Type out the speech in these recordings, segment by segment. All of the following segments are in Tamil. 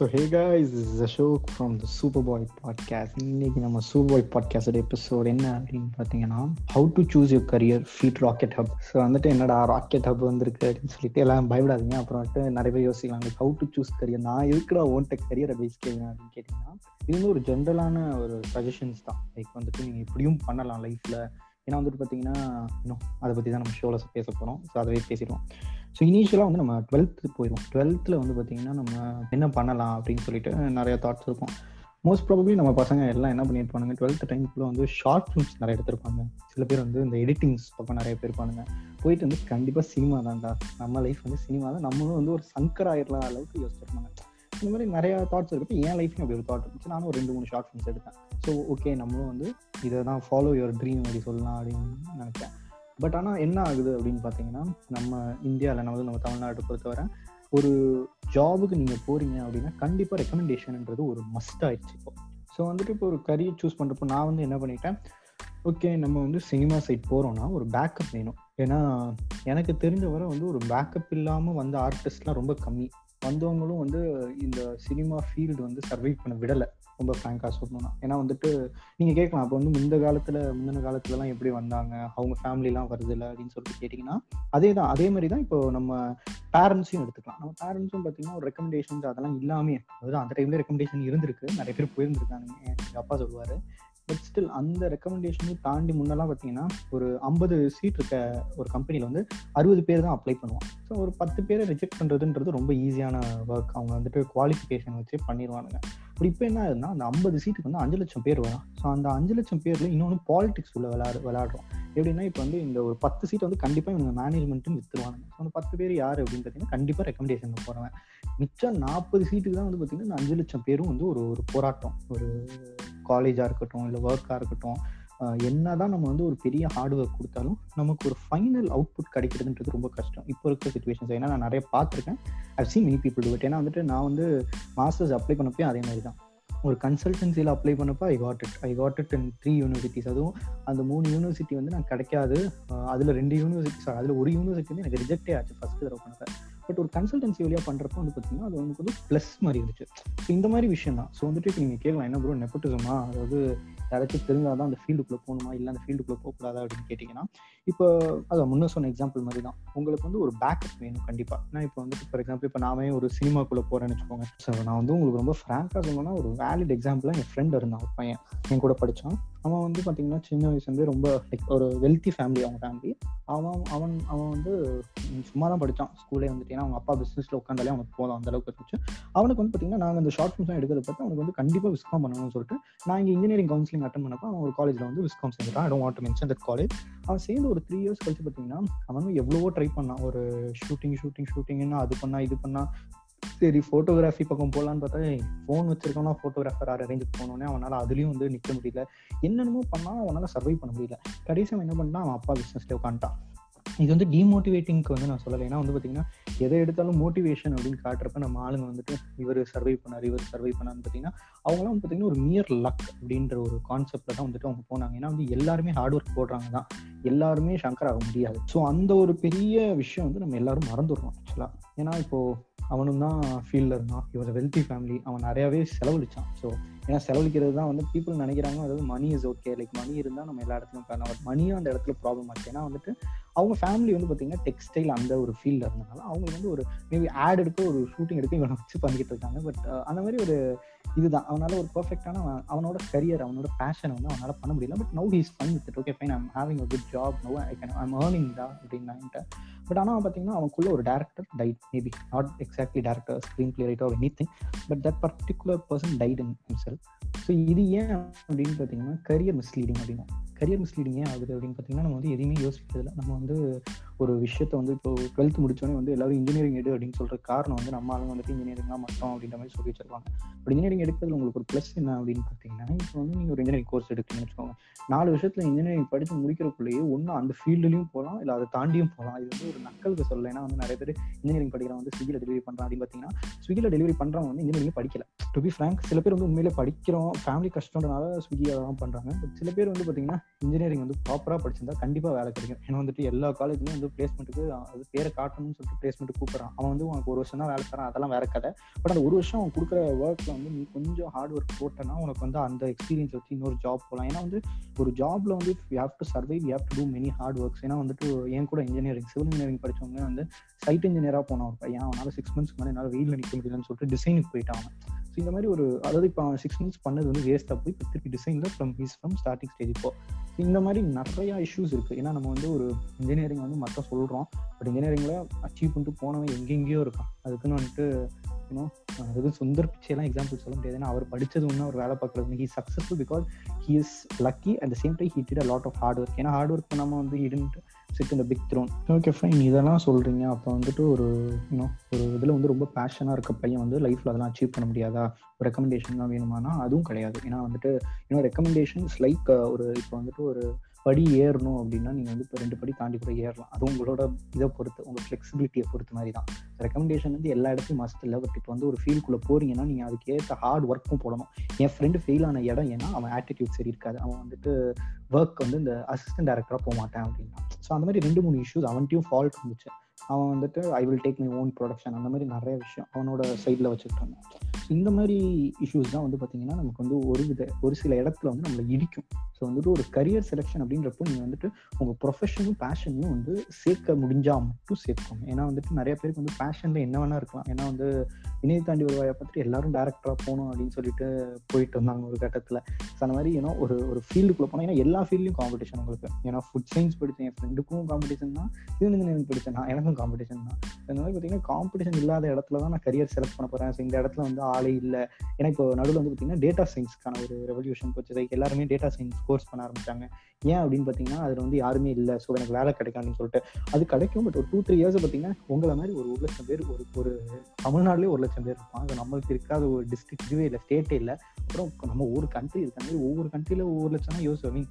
So hey guys is is Ashok from the Super Boy podcast இன்னைக்கு நம்ம சூப்பர் பாய் பாட்காஸ்டோட எபிசோட் என்ன அப்படின்னு பார்த்தீங்கன்னா how to choose your career feat Rocket Hub so வந்துட்டு என்னடா ராக்கெட் ஹப் வந்திருக்கு அப்படின்னு சொல்லிட்டு எல்லாம் பயப்படாதீங்க. அப்புறம் வந்துட்டு நிறைய பேர் யோசிக்கலாம் ஹவு டு சூஸ் கரியர் நான் எதுக்குடா ஓன்ட்ட கரியரை பேஸ் கேட்குறேன் அப்படின்னு கேட்டிங்கன்னா இது வந்து ஒரு ஜென்ரலான ஒரு சஜஷன்ஸ் தான். லைக் வந்துட்டு நீங்கள் இப்படியும் பண்ணலாம் லைஃப்பில் ஏன்னா வந்துட்டு பார்த்தீங்கன்னா இன்னும் அதை பற்றி தான் நம்ம ஷோவில் பேச போகிறோம் ஸோ அதவே பேசிடுவோம். ஸோ இனிஷியலாக வந்து நம்ம டுவெல்த்து போயிடுவோம். டுவெல்த்தில் வந்து பார்த்திங்கன்னா நம்ம என்ன பண்ணலாம் அப்படின்னு சொல்லிட்டு நிறைய தாட்ஸ் இருக்கும். மோஸ்ட் ப்ராபப்ளி நம்ம பசங்க எல்லாம் என்ன பண்ணியிருப்பானுங்க டுவெல்த் டைம்க்குள்ள வந்து ஷார்ட் ஃபிலிம்ஸ் நிறைய எடுத்திருப்பாங்க. சில பேர் வந்து இந்த எடிட்டிங்ஸ் பக்கம் நிறைய பேர் பண்ணுங்க போயிட்டு வந்து கண்டிப்பாக சினிமா தான்டா. நம்ம லைஃப் வந்து சினிமா தான். நம்மளும் வந்து ஒரு சங்கர் ஆயிடலாம் அளவுக்கு யோசிச்சிருப்பாங்க இந்த மாதிரி நிறைய தாட்ஸ் இருக்கு. என் லைஃப்லையும் அப்படி ஒரு தாட் இருந்துச்சு. நானும் ஒரு ரெண்டு மூணு ஷார்ட் ஃபிலிம்ஸ் எடுத்தேன். ஸோ ஓகே நம்மளும் வந்து இதை தான் ஃபாலோ யுவர் ட்ரீம் மாதிரி சொல்லலாம் அப்படின்னு நினைச்சேன். பட் ஆனால் என்ன ஆகுது அப்படின்னு பார்த்தீங்கன்னா நம்ம இந்தியாவில் நம்ம நம்ம தமிழ்நாட்டை பொறுத்தவரை ஒரு ஜாபுக்கு நீங்கள் போகிறீங்க அப்படின்னா கண்டிப்பாக ரெக்கமெண்டேஷன்ன்றது ஒரு மஸ்ட் ஆயிடுச்சு இப்போ. ஸோ வந்துட்டு இப்போ ஒரு கரியர் சூஸ் பண்ணுறப்போ நான் வந்து என்ன பண்ணிட்டேன்? ஓகே நம்ம வந்து சினிமா சைட் போகிறோம்னா ஒரு பேக்கப் வேணும். ஏன்னா எனக்கு தெரிஞ்ச வரை வந்து ஒரு பேக்கப் இல்லாமல் வந்த ஆர்டிஸ்ட்லாம் ரொம்ப கம்மி. வந்தவங்களும் வந்து இந்த சினிமா ஃபீல்டு வந்து சர்வை பண்ண விடலை ரொம்ப ஃப்ராங்காக சொல்லணும்னா. ஏன்னா வந்துட்டு நீங்கள் கேட்கலாம் அப்போ வந்து முந்த காலத்தில் முந்தின காலத்துலலாம் எப்படி வந்தாங்க அவங்க ஃபேமிலிலாம் வருது இல்லை அப்படின்னு சொல்லிட்டு கேட்டிங்கன்னா அதே தான் அதே மாதிரி தான் இப்போ நம்ம பேரண்ட்ஸையும் எடுத்துக்கலாம். நம்ம பேரண்ட்ஸும் பார்த்தீங்கன்னா ஒரு ரெக்கமெண்டேஷன்ஸ் அதெல்லாம் இல்லாமே அதாவது அந்த டைம்ல ரெக்கமெண்டேஷன் இருந்திருக்கு. நிறைய பேர் போயிருந்துருக்காங்க எங்கள் அப்பா சொல்லுவார் பட் ஸ்டில் அந்த ரெக்கமெண்டேஷனையும் தாண்டி முன்னெல்லாம் பார்த்தீங்கன்னா ஒரு ஐம்பது சீட் இருக்க ஒரு கம்பெனியில் வந்து அறுபது பேர் தான் அப்ளை பண்ணுவான் ஸோ ஒரு பத்து பேரை ரிஜெக்ட் பண்ணுறதுன்றது ரொம்ப ஈஸியான ஒர்க் அவங்க வந்துட்டு குவாலிஃபிகேஷன் வச்சு பண்ணிடுவானுங்க அப்படி இப்போ என்ன ஆகுதுன்னா அந்த ஐம்பது சீட்டுக்கு வந்து அஞ்சு லட்சம் பேர் வரும் ஸோ அந்த அஞ்சு லட்சம் பேரில் இன்னொன்று பாலிடிக்ஸ் உள்ள விளாடு விளாட்றோம் எப்படின்னா இப்போ வந்து இந்த ஒரு பத்து சீட் வந்து கண்டிப்பாக இவங்க மேனேஜ்மெண்ட்டும் வித்துருவாங்க ஸோ அந்த பத்து பேர் யார் அப்படின்னு பார்த்தீங்கன்னா கண்டிப்பாக ரெக்கமெண்டேஷன் போகிறவன் மிச்சம் நாற்பது சீட்டுக்கு தான் வந்து பார்த்தீங்கன்னா இந்த அஞ்சு லட்சம் பேரும் வந்து ஒரு ஒரு போராட்டம் ஒரு காலேஜாக இருக்கட்டும் இல்லை ஒர்க்காக இருக்கட்டும் என்ன தான் நம்ம வந்து ஒரு பெரிய ஹார்ட் ஒர்க் கொடுத்தாலும் நமக்கு ஒரு ஃபைனல் அவுட்புட் கிடைக்கிறதுன்றது ரொம்ப கஷ்டம். இப்போ இருக்கிற சுச்சுவேஷன்ஸ் ஏன்னா நான் நிறைய பார்த்துருக்கேன். I've see many people to ஏன்னா வந்துட்டு நான் வந்து மாஸ்டர்ஸ் அப்ளை பண்ணப்போ அதே மாதிரி தான் ஒரு கன்சல்டன்சியில் அப்ளை பண்ணப்போ I got it I got it in three universities அதுவும் அந்த மூணு யூனிவர்சிட்டி வந்து நான் கிடைக்காது. அதில் ரெண்டு யூனிவர்சிட்டி சாரி அதில் ஒரு யூனிவர்சிட்டி வந்து எனக்கு ரிஜெக்டே ஆச்சு ஃபஸ்ட்டு தடவை பண்ணப்போ. பட் ஒரு கன்சல்டன்சி வழியாக பண்ணுறப்போ வந்து பார்த்தீங்கன்னா அது உங்களுக்கு வந்து ப்ளஸ் மாதிரி இருந்துச்சு. ஸோ இந்த மாதிரி விஷயம் தான் ஸோ வந்துட்டு இப்போ நீங்கள் கேட்கலாம் என்ன ப்ரோ நெப்போட்டிசமா அதாவது யாராச்சும் தெரிஞ்சால் தான் அந்த ஃபீல்டுக்குள்ளே போகணுமா? இல்லை அந்த ஃபீல்டுக்குள்ளே போகக்கூடாதா அப்படின்னு கேட்டிங்கன்னா இப்போ அதான் முன்னே சொன்ன எக்ஸாம்பிள் மாதிரி தான் உங்களுக்கு வந்து ஒரு பேக்கப் வேணும் கண்டிப்பாக நான் இப்போ வந்து ஃபார் எக்ஸாம்பிள் இப்போ நாமே ஒரு சினிமாக்குள்ளே போகிறேன்னு வச்சுக்கோங்க. ஸோ நான் வந்து உங்களுக்கு ரொம்ப ஃப்ராங்காக சொல்லணும்னா ஒரு வேலிட் எக்ஸாம்பிளாக என் ஃப்ரெண்ட் இருந்தான் ஒரு பையன். என் கூட படித்தான் அவன் வந்து பார்த்தீங்கன்னா சின்ன வயசுலேருந்து ரொம்ப லைக் ஒரு வெல்த்தி ஃபேமிலி அவங்க ஃபேமிலி அவன் அவன் அவன் வந்து சும்மா தான் படித்தான் ஸ்கூலே வந்துட்டு ஏன்னா அவங்க அப்பா பிஸ்னஸில் உட்காந்தாலே அவனுக்கு போகலாம் அந்த அளவுக்கு இருந்துச்சு. அவனுக்கு வந்து பார்த்தீங்கன்னா நாங்கள் அந்த ஷார்ட் ஃபிலிம்ஸ் எடுக்கிறத பார்த்து அவனுக்கு வந்து கண்டிப்பாக விஸ்காம் பண்ணணும்னு சொல்லிட்டு நான் இங்கே இன்ஜினியரிங் கவுன்சிலிங் அட்டன் பண்ணப்போ அவன் ஒரு காலேஜில் வந்து viscom சேர்ந்துட்டான் I don't want to mention that college அவன் சேர்ந்து ஒரு த்ரீ இயர்ஸ் கழிச்சு பார்த்தீங்கன்னா அவனும் எவ்வளவோ ட்ரை பண்ணான். ஒரு ஷூட்டிங் ஷூட்டிங் ஷூட்டிங்னா அது பண்ணா இது பண்ணா. சரி ஃபோட்டோகிராஃபி பக்கம் போகலான்னு பார்த்தா ஃபோன் வச்சிருக்கோம்னா ஃபோட்டோகிராஃபர் அரேஞ்ச் போனோடனே அவனால் அதுலேயும் வந்து நிற்க முடியல. என்னென்னமோ பண்ணால் அவனால் சர்வை பண்ண முடியல. கடைசி அவன் என்ன பண்ணா அவன் அப்பா பிஸ்னஸ்லேயே உட்காந்துட்டான் இது வந்து டிமோட்டிவேட்டிங்க்கு வந்து நான் சொல்லலை. ஏன்னா வந்து பார்த்தீங்கன்னா எதை எடுத்தாலும் மோட்டிவேஷன் அப்படின்னு காட்டுறப்ப நம்ம ஆளுங்க வந்துட்டு இவர் சர்வை பண்ணார் இவர் சர்வை பண்ணார்னு பார்த்தீங்கன்னா அவங்களாம் வந்து பார்த்தீங்கன்னா ஒரு மியர் லக் அப்படின்ற ஒரு கான்செப்டில் தான் வந்துட்டு அவங்க போனாங்க. ஏன்னா வந்து எல்லாருமே ஹார்ட் ஒர்க் போடுறாங்க தான் எல்லாருமே ஷங்கர் ஆக முடியாது. ஸோ அந்த ஒரு பெரிய விஷயம் வந்து நம்ம எல்லாரும் மறந்துடுறோம் ஆக்சுவலாக ஏன்னா இப்போ அவனும் தான் ஃபீல்டில் இருந்தான் இவர் வெல்த்தி ஃபேமிலி அவன் நிறையாவே செலவழிச்சான். ஸோ ஏன்னா செலவழிக்கிறது தான் வந்து பீப்புள் நினைக்கிறாங்க அதாவது money is okay like money இருந்தால் நம்ம எல்லா இடத்துலையும் பண்ணலாம். பட் மணியும் அந்த இடத்துல ப்ராப்ளம் ஆச்சு. ஏன்னா வந்துட்டு அவங்க ஃபேமிலி வந்து பார்த்தீங்கன்னா டெக்ஸ்டைல் அந்த ஒரு ஃபீல்டில் இருந்தனால அவங்களுக்கு வந்து ஒரு மேபி ஆட் எடுக்க ஒரு ஷூட்டிங் எடுக்க இவனை வச்சு பண்ணிக்கிட்டு இருக்காங்க. பட் அந்த மாதிரி ஒரு இதுதான். அவனால ஒரு பர்ஃபெக்டான அவனோட கரியர் அவனோட பேஷன் வந்து அவனால பண்ண முடியல. But no he's fun with okay fine I'm having a good job no I can I'm earning தான் அப்படின்னான்ட்டு பட் ஆனால் பார்த்தீங்கன்னா அவனுக்குள்ள ஒரு director died maybe not exactly director screen play writer anything but that particular person died in himself so இது ஏன் அப்படின்னு பார்த்தீங்கன்னா கரியர் மிஸ்லீடிங் அப்படின்னா. கரியர் மிஸ்லீடிங் ஏன் ஆகுது அப்படின்னு பார்த்தீங்கன்னா நம்ம வந்து எதையுமே இல்லை நம்ம வந்து ஒரு விஷயத்த வந்து இப்போ டுவெல்த் முடிச்சோடனே வந்து எல்லாரும் இன்ஜினியரிங் எடு அப்படின்னு சொல்ற காரணம் வந்து நம்ம ஆளுங்க வந்துட்டு இன்ஜினியரிங் தான் மட்டும் அப்படின்ற மாதிரி சொல்லி வச்சிருக்காங்க இப்போ இன்ஜினியரிங் எடுக்கிறதுல உங்களுக்கு ஒரு ப்ளஸ் என்ன அப்படின்னு பார்த்தீங்கன்னா இப்போ வந்து நீங்கள் ஒரு இன்ஜினியரிங் கோர்ஸ் எடுக்கணும்னு வச்சுக்கோங்க. நாலு வருஷத்துல இன்ஜினியரிங் படித்து முடிக்கிறக்குள்ளேயே ஒன்றும் அந்த ஃபீல்டுலையும் போகலாம் இல்லை அதை தாண்டியும் போகலாம் இது வந்து ஒரு நக்கலுக்கு சொல்ல ஏன்னா வந்து நிறைய பேர் இன்ஜினியரிங் படிக்கிறவங்க வந்து ஸ்விக்கியில் டெலிவரி பண்ணுறான் அப்படின்னு பார்த்தீங்கன்னா ஸ்விக்கியில் டெலிவரி பண்ணுறவங்க வந்து இன்ஜினியரிங் படிக்கல. டு பி ஃப்ரங்க் சில பேர் வந்து உண்மையிலே படிக்கிறோம் ஃபேமிலி கஷ்டம்ன்றனால ஸ்விக்கி அதெல்லாம் பண்ணுறாங்க பட் சில பேர் வந்து பார்த்தீங்கன்னா இன்ஜினியரிங் வந்து ப்ராப்பராக படிச்சிருந்தா கண்டிப்பாக வேலை கிடைக்கும். ஏன்னா வந்துட்டு எல்லா காலேஜ்லையும் வந்து பிளேஸ்மெண்ட்டுக்கு அது பேரை காட்டணும்னு சொல்லிட்டு பிளேஸ்மெண்ட் கூப்பிட்றான். அவன் வந்து உனக்கு ஒரு வருஷம் தான் வேலை தரான். அதெல்லாம் வேற கதை. பட் அந்த ஒரு வருஷம் அவன் கொடுக்குற ஒர்க்கில் வந்து நீ கொஞ்சம் ஹார்ட் ஒர்க் போட்டேன்னா உனக்கு வந்து அந்த எக்ஸ்பீரியன்ஸ் வச்சு இன்னொரு ஜாப் போகலாம் ஏன்னா வந்து ஒரு ஜாப்ல வந்து you have to survive you have to do many hard works ஏன்னா வந்துட்டு என் கூட இன்ஜினியரிங் சிவில் இன்ஜினியரிங் படிச்சவங்க வந்து சைட் இன்ஜினியராக போனான் ஒரு பையன். அவனால சிக்ஸ் மந்த்ஸ்க்கு மேலே என்னால் வெயிலில் நிற்க முடியலன்னு சொல்லிட்டு டிசைனுக்கு போயிட்டான் அவன். ஸோ இந்த மாதிரி ஒரு அதாவது இப்போ சிக்ஸ் மந்த்ஸ் பண்ணது வந்து வேஸ்ட்டாக போய் இப்போ திருப்பி டிசைனில் from his from starting stage இப்போ இந்த மாதிரி நிறையா இஷ்யூஸ் இருக்குது ஏன்னா நம்ம வந்து ஒரு இன்ஜினியரிங் வந்து மற்ற சொல்கிறோம் பட் இன்ஜினியரிங்கில் அச்சீவ் பண்ணிட்டு போனவன் எங்கெங்கேயோ இருக்கான். அதுக்குன்னு வந்துட்டு இன்னும் அதுக்கு சுந்தர் பிச்சைலாம் எக்ஸாம்பிள் சொல்ல முடியாது. ஏன்னா அவர் படித்தது ஒன்று அவர் வேலை பார்க்குறது he successful because he is lucky at the same time he did a lot of hard work ஏன்னா ஹார்ட் ஒர்க் பண்ணாமல் வந்து இடன்ட் சிட் இந்த பிக் த்ரோன் ஓகே ஃபைன் இதெல்லாம் சொல்கிறீங்க அப்போ வந்துட்டு ஒரு இன்னும் ஒரு இதில் வந்து ரொம்ப பேஷனாக இருக்க பையன் வந்து லைஃப்பில் அதெல்லாம் அச்சீவ் பண்ண முடியாதா? ஒரு ரெக்கமெண்டேஷன் தான் வேணுமானா அதுவும் கிடையாது. ஏன்னா வந்துட்டு இன்னும் ரெக்கமெண்டேஷன்ஸ் லைக் ஒரு இப்போ வந்துட்டு ஒரு படி ஏறணும் அப்படின்னா நீங்கள் வந்து இப்போ ரெண்டு படி தாண்டி கூட ஏறலாம். அது உங்களோட இதை பொறுத்து உங்கள் ஃப்ளெக்சிபிலிட்டியை பொறுத்த மாதிரி தான். ரெக்கமெண்டேஷன் வந்து எல்லா இடத்துலையும் மஸ்ட் இல்லை. பட் இப்போ வந்து ஒரு ஃபீல்டுக்குள்ளே போறீங்கன்னா நீங்கள் அதுக்கு ஏற்ற ஹார்ட் ஒர்க்கும் போடணும். என் ஃப்ரெண்டு ஃபெயில் ஆன இடம் ஏன்னா அவன் ஆட்டிடியூட் சரி இருக்காது. அவன் வந்துட்டு ஒர்க் வந்து இந்த அசிஸ்டன்ட் டேரக்டராக போக மாட்டேன் அப்படின்னா. ஸோ அந்த மாதிரி ரெண்டு மூணு இஷ்யூஸ் அவன்ட்டையும் ஃபால்ட் இருந்துச்சு. அவன் வந்துட்டு I will take my own production அந்த மாதிரி நிறைய விஷயம் அவனோட சைடில் வச்சுக்கிட்டு இருந்தான். இந்த மாதிரி இஷ்யூஸ் தான் வந்து பார்த்தீங்கன்னா நமக்கு வந்து ஒரு வித ஒரு சில இடத்துல வந்து நம்மளை இடிக்கும். ஸோ வந்துட்டு ஒரு கரியர் செலெக்ஷன் அப்படின்றப்போ நீங்கள் வந்துட்டு உங்கள் ப்ரொஃபஷனும் பேஷனையும் வந்து சேர்க்க முடிஞ்சால் மட்டும் சேர்க்கணும் ஏன்னா வந்துட்டு நிறைய பேருக்கு வந்து பேஷனில் என்ன வேணா இருக்கலாம். ஏன்னா வந்து வினய தாண்டி வருவாயை பார்த்துட்டு எல்லாரும் டேரக்டராக போகணும் அப்படின்னு சொல்லிட்டு போயிட்டு வந்தாங்க ஒரு கட்டத்தில். ஸோ அந்த மாதிரி ஏன்னா ஒரு ஒரு ஃபீல்டுக்குள்ளே போனால் ஏன்னா எல்லா ஃபீல்ட்லையும் காம்படிஷன் உங்களுக்கு. ஏன்னா ஃபுட் சயின்ஸ் படித்தேன் என் ஃப்ரெண்டுக்கும் காம்படிஷன் தான். சிவில் இன்ஜினியரிங் படித்தேன் நான் எனக்கும் காம்படிஷன் தான். இந்த மாதிரி பார்த்தீங்கன்னா காம்படிஷன் இல்லாத இடத்துல தான் நான் கரியர் செலக்ட் பண்ண போகிறேன் ஸோ இந்த இடத்துல வந்து ஆளே இல்லை. ஏன்னா இப்போ நடுவில் வந்து பார்த்தீங்கன்னா டேட்டா சயின்ஸ்க்கான ஒரு ரெவல்யூஷன் போச்சு. லைக் எல்லாருமே டேட்டா சயின்ஸ் கோர்ஸ் பண்ண ஆரம்பிச்சாங்க. ஏன் அப்படின்னு பார்த்தீங்கன்னா அதில் வந்து யாருமே இல்லை. ஸோ எனக்கு வேலை கிடைக்காதுன்னு சொல்லிட்டு. அது கிடைக்கும் பட் ஒரு டூ த்ரீ இயர்ஸ் பார்த்தீங்கன்னா உங்களை மாதிரி ஒரு ஒரு லட்சம் பேர் ஒரு ஒரு தமிழ்நாட்டிலே ஒரு லட்சம் பேர் இருப்பான் அது நம்மளுக்கு இருக்காத. ஒரு டிஸ்ட்ரிக்ட் இதுவே இல்லை ஸ்டேட்டே இல்லை. அப்புறம் நம்ம ஒவ்வொரு கண்ட்ரி இருக்க மாதிரி ஒவ்வொரு கண்ட்ரியில் ஒவ்வொரு லட்சம் யோசிச்சு mean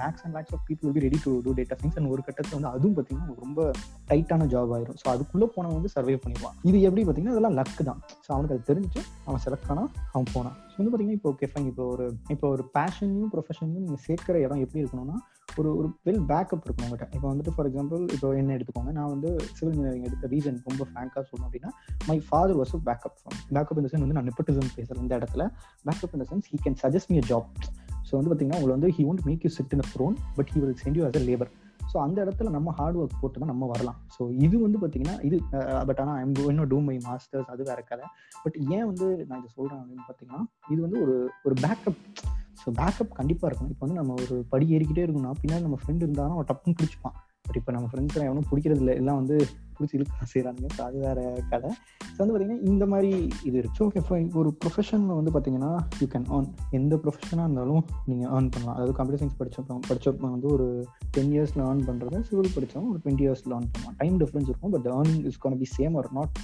lakhs and lakhs of people be ready to do data science and ஒரு கட்டத்தில் வந்து அதுவும் பார்த்தீங்கன்னா ரொம்ப டைட்டான ஜாப் ஆயிரும். ஸோ அதுக்குள்ளே போனவன் வந்து சர்வே பண்ணிடுவான் இது எப்படி பார்த்தீங்கன்னா அதெல்லாம் லக்கு தான். ஸோ அவனுக்கு அது தெரிஞ்சு அவன் செலக்ட் ஆனால் அவன் போனான். ஸோ வந்து பார்த்தீங்கன்னா இப்போ ஓகே ஃபைன் இப்போ ஒரு இப்போ ஒரு பேஷனையும் ப்ரொஃபஷனையும் நீங்கள் சேர்க்கிற இடம் எப்படி இருக்கணும்னா ஒரு ஒரு வெல் பேக்கப் இருக்கும் உங்கள்கிட்ட இப்போ வந்துட்டு ஃபார் எக்ஸாம்பிள் இப்போ என்ன எடுத்துக்கோங்க நான் வந்து சிவில் இன்ஜினியரிங் எடுத்த ரீசன் ரொம்ப ஃப்ராங்காக சொல்லணும் அப்படின்னா my father was backup backup இந்த சென்ஸ் வந்து நான் நெப்பட்டிசம் பேசுகிறேன் இந்த இடத்துல. பேக்கப் இந்த sense he can suggest me job so வந்து பார்த்தீங்கன்னா உங்களை வந்து he won't make you sit in throne but he will send you as a labour so அந்த இடத்துல நம்ம ஹார்ட் ஒர்க் போட்டு தான் நம்ம வரலாம். ஸோ இது வந்து பார்த்தீங்கன்னா இது பட் ஆனால் I'm going to my masters அது வேற கதை. பட் ஏன் வந்து நான் இதை சொல்கிறேன் அப்படின்னு பார்த்தீங்கன்னா இது வந்து ஒரு ஒரு பேக்கப் ஸோ பேக்கப் கண்டிப்பாக இருக்கும் இப்போ வந்து நம்ம ஒரு படி ஏறிக்கிட்டே இருக்கணும்னா பின்னாடி நம்ம ஃப்ரெண்ட் இருந்தாலும் அவன் டப்புன்னு பிடிச்சிப்பான். பட் இப்போ நம்ம ஃப்ரெண்ட்ஸ் எவனும் பிடிக்கிறது இல்லை எல்லாம் வந்து பிடிச்சி இழுக்க செய்கிறானுங்க ஸோ அது வேறு கதை. ஸோ வந்து பார்த்தீங்கன்னா இந்த மாதிரி இது இருக்கு. ஓகே ஃபைன் ஒரு ப்ரொஃபஷனில் வந்து பார்த்தீங்கன்னா யூ கேன் ஏர்ன் எந்த ப்ரொஃபஷனாக இருந்தாலும் நீங்கள் ஏர்ன் பண்ணலாம். அதாவது கம்ப்யூட்டர் சயின்ஸ் படிச்சப்போ படிச்சப்போ வந்து ஒரு டென் இயர்ஸில் ஏர்ன் பண்ணுறது சிவில் படித்தவங்க ஒரு டுவெண்ட்டி இயர்ஸில் ஏர்ன் பண்ணலாம். டைம் டிஃப்ரென்ஸ் இருக்கும் but earning is gonna be same or not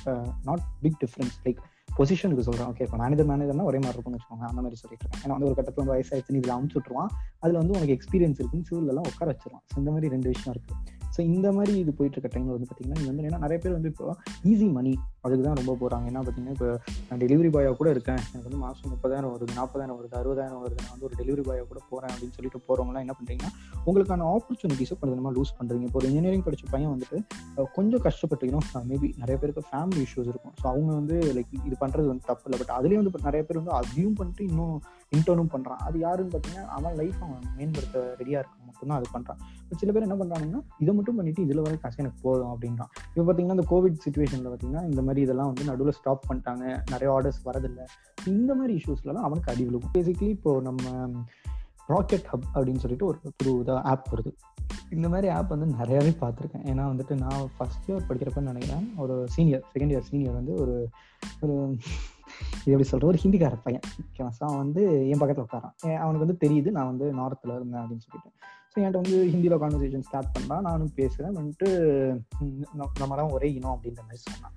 not big difference like பொசிஷனுக்கு சொல்கிறேன் ஓகே இப்போ மேனேஜர் மேனேஜர்னா ஒரே மாதிரி இருக்கும்னு வச்சுக்கோங்க. அந்த மாதிரி சொல்லிட்டு இருக்கேன். ஏன்னா வந்து ஒரு கட்டத்தில் வந்து வயசாயிடுச்சு இதில் அமுச்சு விட்ருவான் அதில் வந்து உனக்கு எக்ஸ்பீரியன்ஸ் இருக்குன்னு சிவில்லாம் உட்கார வச்சிருவான். ஸோ இந்த மாதிரி ரெண்டு விஷயம் இருக்குது ஸோ இந்த மாதிரி இது போயிட்டு இருக்க டைமில் வந்து பார்த்தீங்கன்னா இது வந்து ஏன்னா நிறைய பேர் வந்து இப்போ ஈஸி மணி அதுக்கு தான் ரொம்ப போகிறாங்க ஏன்னா பார்த்தீங்கன்னா இப்போ நான் டெலிவரி பாயாக கூட இருக்கேன். எனக்கு வந்து மாதம் முப்பதாயிரம் வருது நாற்பதாயிரம் வருது அறுபதாயிரம் வருது. நான் வந்து ஒரு டெலிவரி பாயாக கூட போகிறேன் அப்படின்னு சொல்லிட்டு போகிறவங்களாம் என்ன பண்ணுறீங்கன்னா உங்களுக்கான ஆப்பர்ச்சுனிட்டிஸை கொஞ்சம் கொஞ்சமாக லூஸ் பண்ணுறீங்க இப்போ ஒரு இன்ஜினியரிங் படித்த பையன் வந்துட்டு கொஞ்சம் கஷ்டப்பட்டுக்கணும் மேபி நிறைய பேருக்கு ஃபேமிலி இஷ்யூஸ் இருக்கும். ஸோ அவங்க வந்து லைக் இது பண்ணுறது வந்து தப்பு இல்லை. பட் அதுலேயும் வந்து நிறைய பேர் வந்து அதையும் பண்ணிட்டு இன்னும் இன்டர்னும் பண்ணுறான் அது யாருன்னு பார்த்தீங்கன்னா அவன் லைஃப் அவன் மேம்படுத்த ரெடியாக இருக்க மட்டும்தான் அது பண்ணுறான் சில பேர் என்ன பண்ணுறாங்கன்னா இதை மட்டும் பண்ணிட்டு இதில் வர காசு எனக்கு போதும் அப்படின்றான். இப்போ பார்த்தீங்கன்னா இந்த கோவிட் சுச்சுவேஷனில் பார்த்தீங்கன்னா இந்த மாதிரி இதெல்லாம் வந்து நடுவில் ஸ்டாப் பண்ணிட்டாங்க. நிறைய ஆர்டர்ஸ் வரதில்லை. இந்த மாதிரி இஷ்யூஸ்லாம் அவனுக்கு அடி விழுகும். பேசிக்கலி இப்போ நம்ம ராக்கெட் ஹப் அப்படின்னு சொல்லிட்டு ஒரு புது இதாக ஆப் வருது. இந்த மாதிரி ஆப் வந்து நிறையாவே பார்த்துருக்கேன். ஏன்னா வந்துட்டு நான் ஃபர்ஸ்ட் இயர் படிக்கிறப்ப நினைக்கிறேன் ஒரு சீனியர் செகண்ட் இயர் சீனியர் வந்து ஒரு ஒரு இது எப்படி சொல்கிற ஒரு ஹிந்திக்கார பையன். ஓகேவா அவன் வந்து என் பக்கத்தில் உட்காரான். அவனுக்கு வந்து தெரியுது நான் வந்து நார்த்தில் இருந்தேன் அப்படின்னு சொல்லிட்டு. ஸோ என்கிட்ட வந்து ஹிந்தியில் கான்வர்சேஷன் ஸ்டார்ட் பண்ணான் நானும் பேசுகிறேன் வந்துட்டு நம்மளாம் ஒரே இனம் அப்படின்ற மாதிரி சொன்னான்.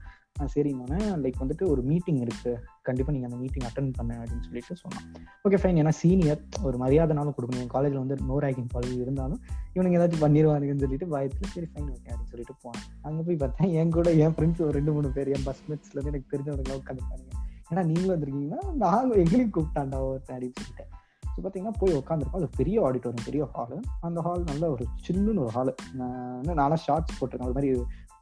சரிங்கண்ணே லைக் வந்துட்டு ஒரு மீட்டிங் இருக்குது கண்டிப்பாக நீங்கள் அந்த மீட்டிங் அட்டன் பண்ண அப்படின்னு சொல்லிட்டு சொன்னான். ஓகே ஃபைன் ஏன்னா சீனியர் ஒரு மரியாதைனாலும் கொடுக்கணும். என் காலேஜில் வந்து நோ ரேக்கிங் காலேஜ் இருந்தாலும் இவனுங்க ஏதாச்சும் பண்ணிடுவானுங்கன்னு சொல்லிட்டு பயத்தில் சரி ஃபைன் ஓகே அப்படின்னு சொல்லிட்டு போனேன். அங்கே போய் பார்த்தேன் என் கூட என் ஃப்ரெண்ட்ஸ் ஒரு ரெண்டு மூணு பேர் என் பஸ் மேட்ஸ்ல எனக்கு தெரிஞ்சவங்க உட்காந்துருக்காங்க ஏன்னா நீங்களும் வந்திருக்கீங்கன்னா நாங்கள் எங்களையும் கூப்பிட்டாண்டா ஒருத்தன் அப்படின்னு சொல்லிட்டு. ஸோ பார்த்தீங்கன்னா போய் உட்காந்துருக்கோம் அது பெரிய ஆடிட்டோரியம் பெரிய ஹாலு அந்த ஹால் நல்ல ஒரு சில்லுன்னு ஒரு ஹாலு நானும் ஷார்ட்ஸ் போட்டிருக்கேன். அது மாதிரி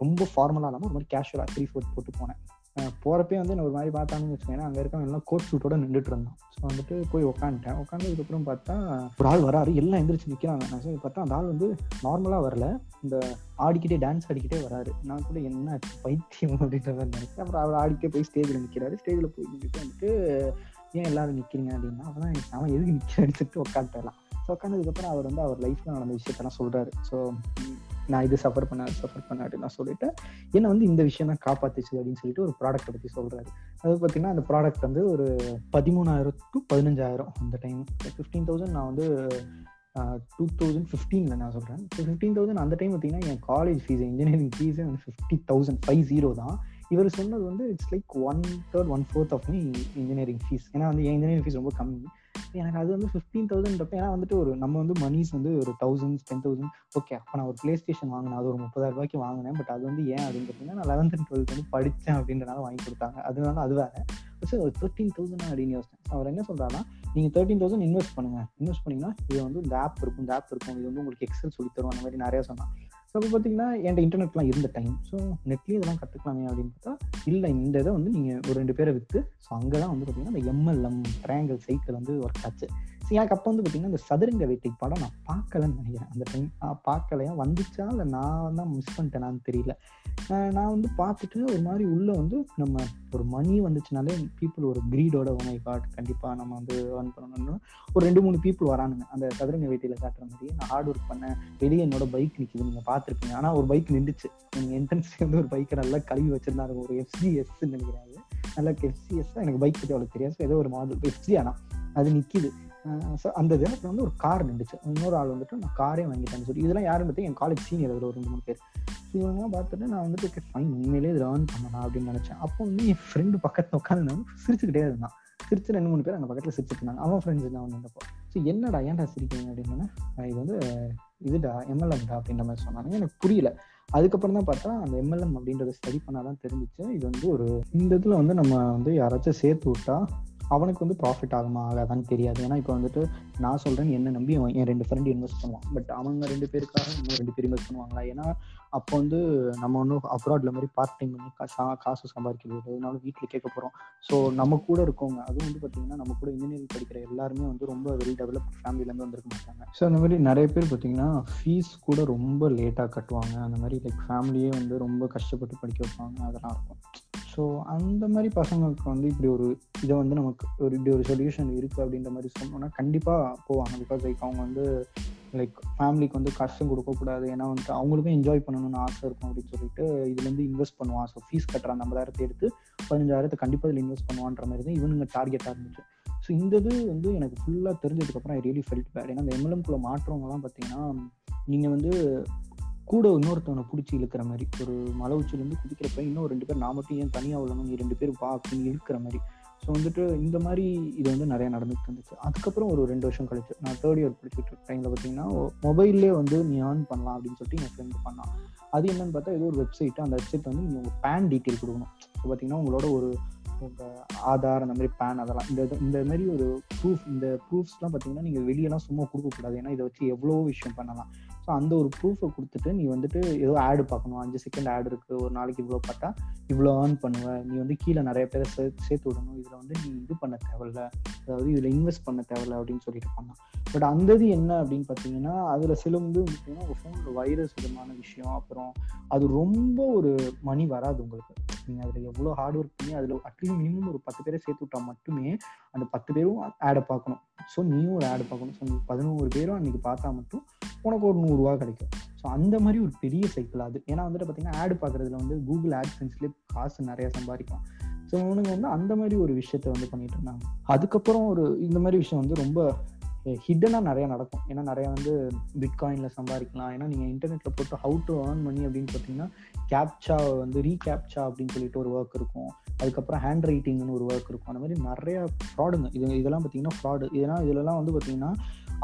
ரொம்ப ஃபார்மலாக இல்லாமல் ஒரு மாதிரி கேஷுவலாக த்ரீ ஃபோர்த் போட்டு போனேன். போகிறப்பே வந்து என்ன ஒரு மாதிரி பார்த்தாங்கன்னு வச்சுக்கோங்க அங்கே இருக்கவங்க எல்லாம் கோட் சூட்டோட நின்றுட்டு இருந்தோம் ஸோ வந்துட்டு போய் உட்காந்துட்டேன் உட்காந்ததுக்கப்புறம் பார்த்தா ஒரு ஆள் வராரு. எல்லாம் எந்திரிச்சு நிற்கிறாங்க நான் சரி பார்த்தா அந்த ஆள் வந்து நார்மலாக வரல. இந்த ஆடிக்கிட்டே டான்ஸ் ஆடிக்கிட்டே வராரு. நான் கூட என்ன பைத்தியம் அப்படின்ற மாதிரி அப்புறம் அவர் ஆடிக்கிட்டே போய் ஸ்டேஜில் நிற்கிறாரு ஸ்டேஜில் போய் நின்றுட்டு வந்துட்டு ஏன் எல்லாரும் நிற்கிறீங்க அப்படின்னா அவன் அவன் எதுக்கு நிற்கிறேன்னு சொல்லிட்டு உட்காந்துடலாம் ஸோ உட்காந்ததுக்கப்புறம் அவர் வந்து அவர் லைஃப்பில் நடந்த விஷயத்தெல்லாம் சொல்கிறாரு ஸோ நான் இது சஃபர் பண்ண சஃபர் பண்ண அப்படின்னு நான் சொல்லிட்டேன் என்னை வந்து இந்த விஷயம் தான் காப்பாத்துச்சு அப்படின்னு சொல்லிட்டு ஒரு ப்ராடக்ட்டை பற்றி சொல்கிறாரு அது பார்த்தீங்கன்னா அந்த ப்ராடக்ட் வந்து ஒரு பதிமூணாயிரம் டு பதினஞ்சாயிரம் அந்த டைம் ஃபிஃப்டீன் தௌசண்ட் நான் வந்து டூ தௌசண்ட் ஃபிஃப்டீனில் நான் சொல்கிறேன் ஸோ ஃபிஃப்டீன் தௌசண்ட் அந்த டைம் பார்த்தீங்கன்னா என் காலேஜ் ஃபீஸ் இன்ஜினியரிங் ஃபீஸே வந்து ஃபிஃப்டி தௌசண்ட் ஃபைவ் ஜீரோ தான். இவர் சொன்னது வந்து it's like one third one fourth of me engineering fees ஏன்னா வந்து என் இன்ஜினியரிங் ஃபீஸ் ரொம்ப கம்மி. எனக்கு அது வந்து ஃபிஃப்டீன் தௌசண்ட் ஏன்னா வந்துட்டு ஒரு நம்ம வந்து மணிஸ் வந்து ஒரு தௌசண்ட் டென் தௌசண்ட் ஓகே அப்போ நான் ஒரு பிளே ஸ்டேஷன் வாங்கினேன் அது ஒரு முப்பதாயிரம் ரூபாய்க்கு வாங்கினேன் பட் அது வந்து ஏன் அப்படின்னு பார்த்தீங்கன்னா நான் லெவன்த் அண்ட் டுவெல்த் வந்து படித்தேன் அப்படின்றனால வாங்கி கொடுத்தாங்க. அதனால அது வேறு. ஸோ ஒரு தேர்ட்டீன் தௌசண்ட் அப்படின்னு யோசிச்சேன். அவர் என்ன சொல்கிறாருன்னா நீங்கள் தேர்ட்டின் தௌசண்ட் இன்வெஸ்ட் பண்ணுங்கள் இன்வெஸ்ட் பண்ணிங்கன்னா இது வந்து இந்த ஆப் இருக்கும் இந்த ஆப் இருக்கும். இது வந்து உங்களுக்கு எக்ஸல் சொல்லி தரும் அந்த மாதிரி நிறையா சொன்னான். ஸோ அப்போ பார்த்தீங்கன்னா என்கிட்ட இன்டர்நெட்லாம் இருந்த டைம் ஸோ நெட்லேயும் இதெல்லாம் கற்றுக்கலாமே அப்படின்னு பார்த்தா இல்லை இந்த இதை வந்து நீங்கள் ஒரு ரெண்டு பேரை விற்று ஸோ அங்கே தான் வந்து பார்த்தீங்கன்னா இந்த எம்எல்எம் ட்ரையாங்கல் சைக்கிள் வந்து ஒர்க் ஆச்சு. எனக்கு அப்போ வந்து பார்த்தீங்கன்னா இந்த சதுரங்க வேட்டை படம் நான் பார்க்கலன்னு நினைக்கிறேன். அந்த டைம் நான் பார்க்கலையா வந்துச்சா? இல்லை நான் தான் மிஸ் பண்ணிட்டேனான்னு தெரியல. நான் வந்து பார்த்துட்டு ஒரு மாதிரி உள்ளே வந்து நம்ம ஒரு மணி வந்துச்சுனாலே பீப்புள் ஒரு க்ரீடோட ஓமை oh காட் கண்டிப்பாக நம்ம வந்து ஏர்ன் பண்ணணும்னு ஒரு ரெண்டு மூணு பீப்புள் வரானுங்க. அந்த சதுரங்க வேட்டையில் காட்டுற மாதிரி நான் ஹார்ட் ஒர்க் பண்ணேன். வெளியே என்னோட பைக் நிற்கிது நீங்கள் பார்த்துருப்பீங்க. ஆனால் ஒரு பைக் நின்றுச்சு. நீங்கள் என்ட்ரன்ஸ்லேயே வந்து ஒரு பைக்கை நல்லா கழுவி வச்சிருந்தாங்க ஒரு எஃப்சிஎஸ் நினைக்கிறாங்க நல்லா எஃப்சிஎஸ் எனக்கு பைக் பற்றி அவ்வளோ தெரியாது. ஏதோ ஒரு மாடல் எஃப்சி ஆனால் அது நிற்கிது ஸோ அந்த தினத்தில் வந்து ஒரு கார் நின்றுச்சு இன்னொரு ஆள் வந்துட்டு நான் காரே வாங்கிட்டேன்னு சொல்லி இதெல்லாம் யாரும் பார்த்து என் காலேஜ் சீனியர் ஒரு ரெண்டு மூணு பேர். ஸோ இவங்கெல்லாம் பார்த்துட்டு நான் வந்துட்டு ஓகே ஃபைன் உண்மையிலே இது ஏர்ன் பண்ணலாம் அப்படின்னு நினச்சேன். அப்போ வந்து என் ஃப்ரெண்டு பக்கத்தில் உட்காந்து சிரிச்சுக்கிட்டே இருந்தான். சிரிச்சு ரெண்டு மூணு பேர் அங்கே பக்கத்தில் சிரிச்சுட்டு இருந்தாங்க அவன் ஃப்ரெண்ட்ஸ் தான் வந்தப்போ ஸோ என்னடா ஏன்டா சிரிக்கிறீங்க? அப்படின்னு இது வந்து இதுடா எம்எல்எம்டா அப்படின்ற மாதிரி சொன்னாங்க. எனக்கு புரியல. அதுக்கப்புறம் தான் பார்த்தா அந்த எம்எல்எம் அப்படின்றத ஸ்டடி பண்ணாதான் தெரிஞ்சிச்சு. இது வந்து ஒரு இந்த இதில் வந்து நம்ம வந்து யாராச்சும் சேர்த்து விட்டா அவனுக்கு வந்து ப்ராஃபிட் ஆகுமா ஆகாதான்னு தெரியாது. ஏன்னா இப்போ வந்துட்டு நான் சொல்கிறேன் என்ன நம்பி அவன் என் ரெண்டு ஃப்ரெண்டு இன்வெஸ்ட் பண்ணுவான். பட் அவங்க ரெண்டு பேருக்காக இன்னும் ரெண்டு பேர் இன்வெஸ்ட் பண்ணுவாங்களா? ஏன்னா அப்போ வந்து நம்ம ஒன்றும் அப்ராட்ல மாதிரி பார்ட் டைம் பண்ணி காசா காசு சம்பாதிக்கிறது அதனால வீட்டில் கேட்க போகிறோம் ஸோ நம்ம கூட இருக்கவங்க அதுவும் வந்து பார்த்தீங்கன்னா நம்ம கூட இன்ஜினியரிங் படிக்கிற எல்லாருமே வந்து ரொம்ப வெல் டெவலப் ஃபேமிலியிலேருந்து வந்திருக்க மாட்டாங்க. ஸோ அந்த மாதிரி நிறைய பேர் பார்த்தீங்கன்னா ஃபீஸ் கூட ரொம்ப லேட்டாக கட்டுவாங்க. அந்த மாதிரி லைக் ஃபேமிலியே வந்து ரொம்ப கஷ்டப்பட்டு படிக்க வைப்பாங்க. அதெல்லாம் இருக்கும். ஸோ அந்த மாதிரி பசங்களுக்கு வந்து இப்படி ஒரு இதை வந்து நமக்கு ஒரு இப்படி ஒரு சொல்யூஷன் இருக்குது அப்படின்ற மாதிரி சொன்னோன்னா கண்டிப்பாக போவாங்க. பிகாஸ் லைக் அவங்க வந்து லைக் ஃபேமிலிக்கு வந்து கஷ்டம் கொடுக்கக்கூடாது ஏன்னா வந்துட்டு அவங்களுக்கும் என்ஜாய் பண்ணணும்னு ஆசை இருக்கும் அப்படின்னு சொல்லிட்டு இதுலேருந்து இன்வெஸ்ட் பண்ணுவான். ஸோ ஃபீஸ் கட்டுற அந்த ஐம்பதாயிரத்தை எடுத்து பதினஞ்சாயிரத்தை கண்டிப்பாக இதில் இன்வெஸ்ட் பண்ணுவான்ற மாதிரி தான் இவனுங்க டார்கெட்டாக இருந்துச்சு. ஸோ இந்த இது வந்து எனக்கு ஃபுல்லாக தெரிஞ்சதுக்கப்புறம் ஐ ரியலி ஃபெல்ட் பேட் ஏன்னா அந்த எம்எல்எம்குள்ளே மாற்றவங்கலாம் பார்த்தீங்கன்னா நீங்கள் வந்து கூட இன்னொருத்தவனை பிடிச்சி இழுக்கிற மாதிரி ஒரு மலை உச்சிலேருந்து குதிக்கிறப்ப இன்னும் ரெண்டு பேர் நான் மட்டும் ஏன் தனியாக உள்ளணும் நீ ரெண்டு பேர் வா அப்படின்னு இழுக்கிற மாதிரி. ஸோ வந்துட்டு இந்த மாதிரி இது வந்து நிறைய நடந்துட்டு இருந்துச்சு. அதுக்கப்புறம் ஒரு ரெண்டு வருஷம் கழிச்சு நான் தேர்ட் இயர் படிச்சுட்டு இருக்க டைமில் பார்த்தீங்கன்னா மொபைல்லே வந்து நீ ஏர்ன் பண்ணலாம் அப்படின்னு சொல்லிட்டு என் ஃப்ரெண்டு பண்ணான். அது என்னன்னு பார்த்தா ஏதோ ஒரு வெப்சைட் அந்த வெப்சைட் வந்து நீங்கள் உங்கள் பேன் டீட்டெயில் கொடுக்கணும். ஸோ பார்த்தீங்கன்னா உங்களோட ஒரு உங்கள் ஆதார் அந்த மாதிரி பேன் அதெல்லாம் இந்த இந்த மாதிரி ஒரு ப்ரூஃப் இந்த ப்ரூஃப்ஸ்லாம் பார்த்தீங்கன்னா நீங்கள் வெளியெல்லாம் சும்மா கொடுக்கக்கூடாது. ஏன்னா இதை வச்சு எவ்வளோ விஷயம் பண்ணலாம். ஸோ அந்த ஒரு ப்ரூஃபை கொடுத்துட்டு நீ வந்துட்டு ஏதோ ஆடு பார்க்கணும் அஞ்சு செகண்ட் ஆடு இருக்குது ஒரு நாளைக்கு இவ்வளோ பார்த்தா இவ்வளோ ஏர்ன் பண்ணுவ. நீ வந்து கீழே நிறைய பேரை சே சேர்த்து விடணும். இதில் வந்து நீ இது பண்ண தேவையில்ல. அதாவது இதில் இன்வெஸ்ட் பண்ண தேவையில்ல அப்படின்னு சொல்லிட்டு பண்ணான் பட் அந்த இது என்ன அப்படின்னு பார்த்தீங்கன்னா அதில் சில வந்து பார்த்தீங்கன்னா உங்கள் ஃபோனில் வைரஸ் விதமான விஷயம். அப்புறம் அது ரொம்ப ஒரு மணி வராது உங்களுக்கு. நீங்கள் அதில் எவ்வளோ ஹார்ட் ஒர்க் பண்ணி அதில் அட்லீஸ்ட் மினிமம் ஒரு பத்து பேரை சேர்த்து விட்டா மட்டுமே அந்த பத்து பேரும் ஆடை பார்க்கணும். ஸோ நீயும் ஒரு ஆடை பார்க்கணும். ஸோ நீ பதினோரு பேரும் அன்றைக்கி பார்த்தா மட்டும் உனக்கு ஒரு நூறுரூவா கிடைக்கும். ஸோ அந்த மாதிரி ஒரு பெரிய சைக்கிள் அது. ஏன்னா வந்துட்டு பார்த்தீங்கன்னா ஆடு பார்க்குறதுல வந்து கூகுள் ஆட் சென்ஸ்லேயே காசு நிறையா சம்பாதிக்கலாம் ஸோ அவனுங்க வந்து அந்த மாதிரி ஒரு விஷயத்த வந்து பண்ணிட்டு இருந்தாங்க. அதுக்கப்புறம் ஒரு இந்த மாதிரி விஷயம் வந்து ரொம்ப ஹிட்டனாக நிறைய நடக்கும். ஏன்னா நிறைய வந்து பிட்காயினில் சம்பாதிக்கலாம். ஏன்னா நீங்கள் இன்டர்நெட்டில் போட்டு ஹவு டு ஏர்ன் பண்ணி அப்படின்னு பார்த்தீங்கன்னா கேப்சா வந்து ரீகேப்சா அப்படின்னு சொல்லிட்டு ஒரு ஒர்க் இருக்கும். அதுக்கப்புறம் ஹேண்ட் ரைட்டிங்னு ஒரு ஒர்க் இருக்கும். அந்த மாதிரி நிறைய ஃப்ராடுங்க இது இதெல்லாம் பார்த்தீங்கன்னா ஃப்ராடு இதெல்லாம் இதுலலாம் வந்து பார்த்தீங்கன்னா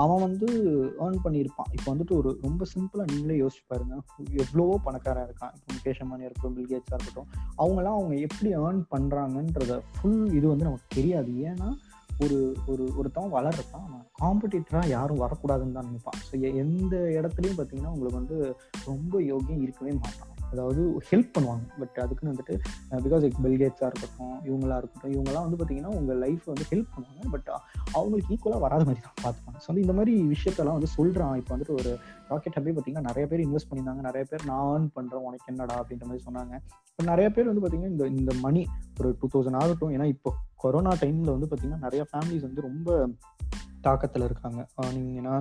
அவன் வந்து ஏர்ன் பண்ணியிருப்பான். இப்போ வந்துட்டு ஒரு ரொம்ப சிம்பிளாக நீங்களே யோசிச்சு பாருங்க. எவ்வளவோ பணக்காரன் இருக்கான். இப்போ முகேஷ் இருக்கட்டும் பில்கேட்ஸாக இருக்கட்டும். அவங்களாம் அவங்க எப்படி ஏர்ன் பண்ணுறாங்கன்றத ஃபுல் இது வந்து நமக்கு தெரியாது. ஏன்னா ஒரு ஒரு ஒருத்தவன் வளர்றப்பான் அவன் காம்படிட்டராக யாரும் வரக்கூடாதுன்னு தான் நினைப்பான். ஸோ எந்த இடத்துலையும் பார்த்தீங்கன்னா உங்களுக்கு வந்து ரொம்ப யோகியம் இருக்கவே மாட்டான். அதாவது ஹெல்ப் பண்ணுவாங்க. பட் அதுக்குன்னு வந்துட்டு பிகாஸ் பில்கேட்ஸாக இருக்கட்டும் இவங்களா இருக்கட்டும் இவங்கெல்லாம் வந்து பார்த்தீங்கன்னா உங்கள் லைஃப் வந்து ஹெல்ப் பண்ணுவாங்க. பட் அவங்களுக்கு ஈக்குவலாக வராத மாதிரி தான் பார்த்துப்பாங்க. ஸோ வந்து இந்த மாதிரி விஷயத்தெல்லாம் வந்து சொல்கிறான் இப்போ வந்துட்டு ஒரு ராக்கெட் ஹப்பே பார்த்தீங்கன்னா நிறைய பேர் இன்வெஸ்ட் பண்ணியிருந்தாங்க. நிறைய பேர் நான் ஏர்ன் பண்ணுறேன் உனக்கு என்னடா? அப்படின்ற மாதிரி சொன்னாங்க. இப்போ நிறைய பேர் வந்து பார்த்தீங்கன்னா இந்த இந்த மணி ஒரு டூ தௌசண்ட் ஆகட்டும். ஏன்னா இப்போ கொரோனா டைமில் வந்து பார்த்தீங்கன்னா நிறைய ஃபேமிலிஸ் வந்து ரொம்ப தாக்கத்தில் இருக்காங்க. நீங்கன்னா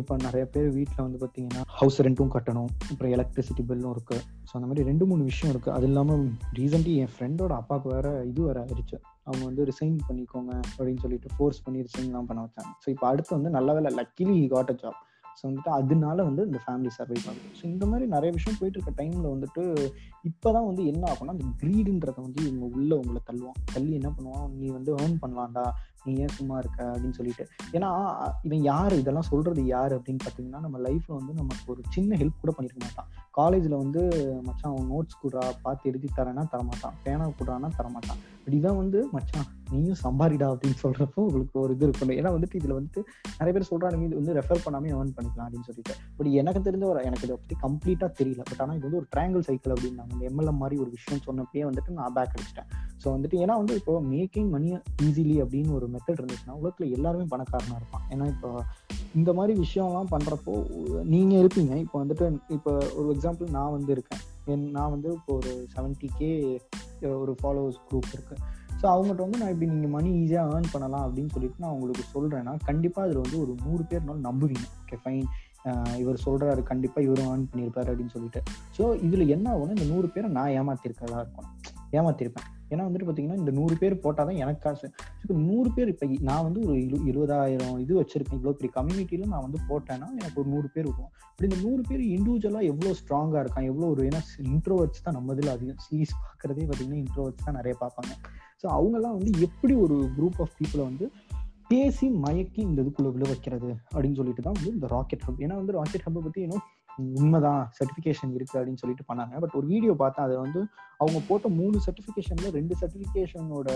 இப்போ நிறைய பேர் வீட்டில் வந்து பார்த்தீங்கன்னா ஹவுஸ் ரெண்ட்டும் கட்டணும் அப்புறம் எலக்ட்ரிசிட்டி பில்லும் இருக்குது ஸோ அந்த மாதிரி ரெண்டு மூணு விஷயம் இருக்குது அது இல்லாமல் ரீசெண்ட்லி என் ஃப்ரெண்டோட அப்பாவுக்கு வேற இது வேற ஆயிடுச்சு. அவங்க வந்து ரிசைன் பண்ணிக்கோங்க அப்படின்னு சொல்லிட்டு ஃபோர்ஸ் பண்ணி ரிசைன்லாம் பண்ண வச்சாங்க. ஸோ இப்போ அடுத்து வந்து நல்ல வேலை luckily got a job so வந்துட்டு அதனால வந்து இந்த ஃபேமிலி சர்வைவ் ஆகுது. ஸோ இந்த மாதிரி நிறைய விஷயம் போயிட்டு இருக்க டைமில் வந்துட்டு இப்போதான் வந்து என்ன ஆகும்னா அந்த க்ரீடுன்றத வந்து இவங்க உள்ள உங்களை தள்ளுவான் தள்ளி என்ன பண்ணுவான்? நீ வந்து ஏர்ன் பண்ணலாம்டா. நீ ஏன் சும்மா இருக்க அப்படின்னு சொல்லிட்டு. ஏன்னா இவன் யார்? இதெல்லாம் சொல்றது யார் அப்படின்னு பார்த்தீங்கன்னா நம்ம லைஃப்ல வந்து நமக்கு ஒரு சின்ன ஹெல்ப் கூட பண்ணிருக்க மாட்டான். காலேஜில் வந்து மச்சான் அவன் நோட்ஸ் கூடா பார்த்து எழுதி தரேன்னா தரமாட்டான். பேனா கூடானா தரமாட்டான். பட் இதான் வந்து மச்சான் நீயும் சம்பாரிடா அப்படின்னு சொல்றப்போ உங்களுக்கு ஒரு இது இருக்கணும் ஏன்னா வந்துட்டு இதுல வந்துட்டு நிறைய பேர் சொல்றாங்க இது வந்து ரெஃபர் பண்ணாமே ஏர்ன் பண்ணிக்கலாம் அப்படின்னு சொல்லிட்டு. பட் எனக்கு தெரிஞ்ச ஒரு எனக்கு இதை பத்தி கம்ப்ளீட்டா தெரியல. பட் ஆனால் இது வந்து ஒரு ட்ரையாங்கிள் சைக்கிள் அப்படின்னாங்க இந்த எம்எல்எம் மாதிரி ஒரு விஷயம் சொன்னப்பே வந்துட்டு நான் பேக் அடிச்சிட்டேன். ஸோ வந்துட்டு ஏன்னா வந்து இப்போ மேக்கிங் மணி ஈஸிலி அப்படின்னு ஒரு மெத்தட் இருந்துச்சுன்னா உலகத்தில் எல்லாருமே பணக்காரனாக இருப்பான் ஏன்னா இப்போ இந்த மாதிரி விஷயம்லாம் பண்ணுறப்போ நீங்கள் இருப்பீங்க. இப்போ வந்துட்டு இப்போ ஒரு எக்ஸாம்பிள் நான் வந்து இருக்கேன். என் நான் வந்து இப்போ ஒரு செவன்டி கே ஒரு ஃபாலோவர்ஸ் குரூப் இருக்குது ஸோ அவங்ககிட்ட வந்து நான் இப்படி நீங்கள் மணி ஈஸியாக ஏர்ன் பண்ணலாம் அப்படின்னு சொல்லிட்டு நான் உங்களுக்கு சொல்கிறேன்னா கண்டிப்பாக அதில் வந்து ஒரு நூறு பேர்னாலும் நம்புவீங்க. ஓகே ஃபைன் இவர் சொல்கிறாரு கண்டிப்பாக இவரும் ஏர்ன் பண்ணியிருப்பாரு அப்படின்னு சொல்லிட்டு. ஸோ இதில் என்ன ஆகும்னா இந்த நூறு பேரை நான் ஏமாத்திருக்கிறதா இருக்கணும். ஏமாத்திருப்பேன். ஏன்னா வந்துட்டு பார்த்தீங்கன்னா இந்த நூறு பேர் போட்டால் தான் எனக்கு காசு. இப்போ நூறு பேர் இப்போ நான் வந்து ஒரு இரு இருபதாயிரம் இது வச்சிருக்கேன். இவ்வளோ பெரிய கம்யூனிட்டியில் நான் வந்து போட்டேன்னா எனக்கு ஒரு நூறு பேர் இருக்கும் அப்படி இந்த நூறு பேர் இண்டிவிஜுவலாக எவ்வளோ ஸ்ட்ராங்காக இருக்கான் எவ்வளோ ஒரு ஏன்னா இன்ட்ரோவர்ட்ஸ் தான் நம்ம இதில் அதிகம். சீஸ் பார்க்குறதே பார்த்தீங்கன்னா இன்ட்ரோவர்ட்ஸ் தான் நிறைய பார்ப்பாங்க ஸோ அவங்கெல்லாம் வந்து எப்படி ஒரு குரூப் ஆஃப் பீப்புளை வந்து பேசி மயக்கி இந்த இதுக்குள்ள விழ வைக்கிறது அப்படின்னு சொல்லிட்டு தான் வந்து இந்த ராக்கெட் ஹப் ஏன்னா வந்து ராக்கெட் ஹப்பை பற்றி இன்னும் உண்மைதான் சர்டிஃபிகேஷன் இருக்கு அப்படின்னு சொல்லிட்டு பண்ணாங்க. பட் ஒரு வீடியோ பார்த்தேன் அதை வந்து அவங்க போட்ட மூணு சர்டிஃபிகேஷன்ல ரெண்டு சர்டிஃபிகேஷனோட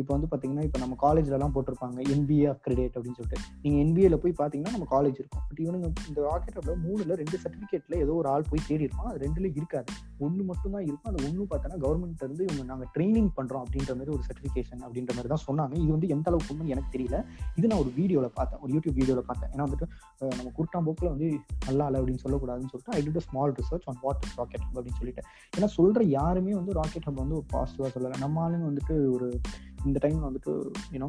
இப்போ வந்து பாத்தீங்கன்னா இப்போ நம்ம காலேஜ்ல எல்லாம் போட்டிருப்பாங்க என்பிஏ அக்ரிடேட் அப்படின்னு சொல்லிட்டு. நீங்க என்பிஏல போய் பாத்தீங்கன்னா நம்ம காலேஜ் இருக்கும். பட் இவனுங்க இந்த ராக்கெட்ல மூணுல ரெண்டு சர்டிஃபிகேட்ல ஏதோ ஒரு ஆள் போய் தேடி இருப்பான். அது ரெண்டுல இருக்காது. ஒன்று மட்டும் தான் இருக்கும். அந்த ஒன்று பார்த்தோன்னா கவர்மெண்ட் இருந்து இவங்க நாங்கள் ட்ரைனிங் பண்றோம் அப்படின்ற மாதிரி ஒரு சர்டிஃபிகேஷன் அப்படின்ற மாதிரி தான் சொன்னாங்க. இது வந்து எந்த அளவுக்கு உண்மை எனக்கு தெரியல. இது நான் ஒரு வீடியோவில் பார்த்தேன். ஒரு யூடியூப் வீடியோவில் பார்த்தேன். ஏன்னா வந்துட்டு நம்ம குருட்டாம்போக்கில் வந்து நல்லா இல்லை அப்படின்னு சொல்லக்கூடாதுன்னு சொல்லிட்டு I did small research on what is rocket அப்படின்னு சொல்லிட்டு. ஏன்னா சொல்ற யாருமே வந்து ராக்கெட் ஹப் வந்து ஒரு பாசிட்டிவாக சொல்லலை. நம்ம ஆளுங்க வந்துட்டு ஒரு இந்த டைம்ல வந்துட்டு யூனோ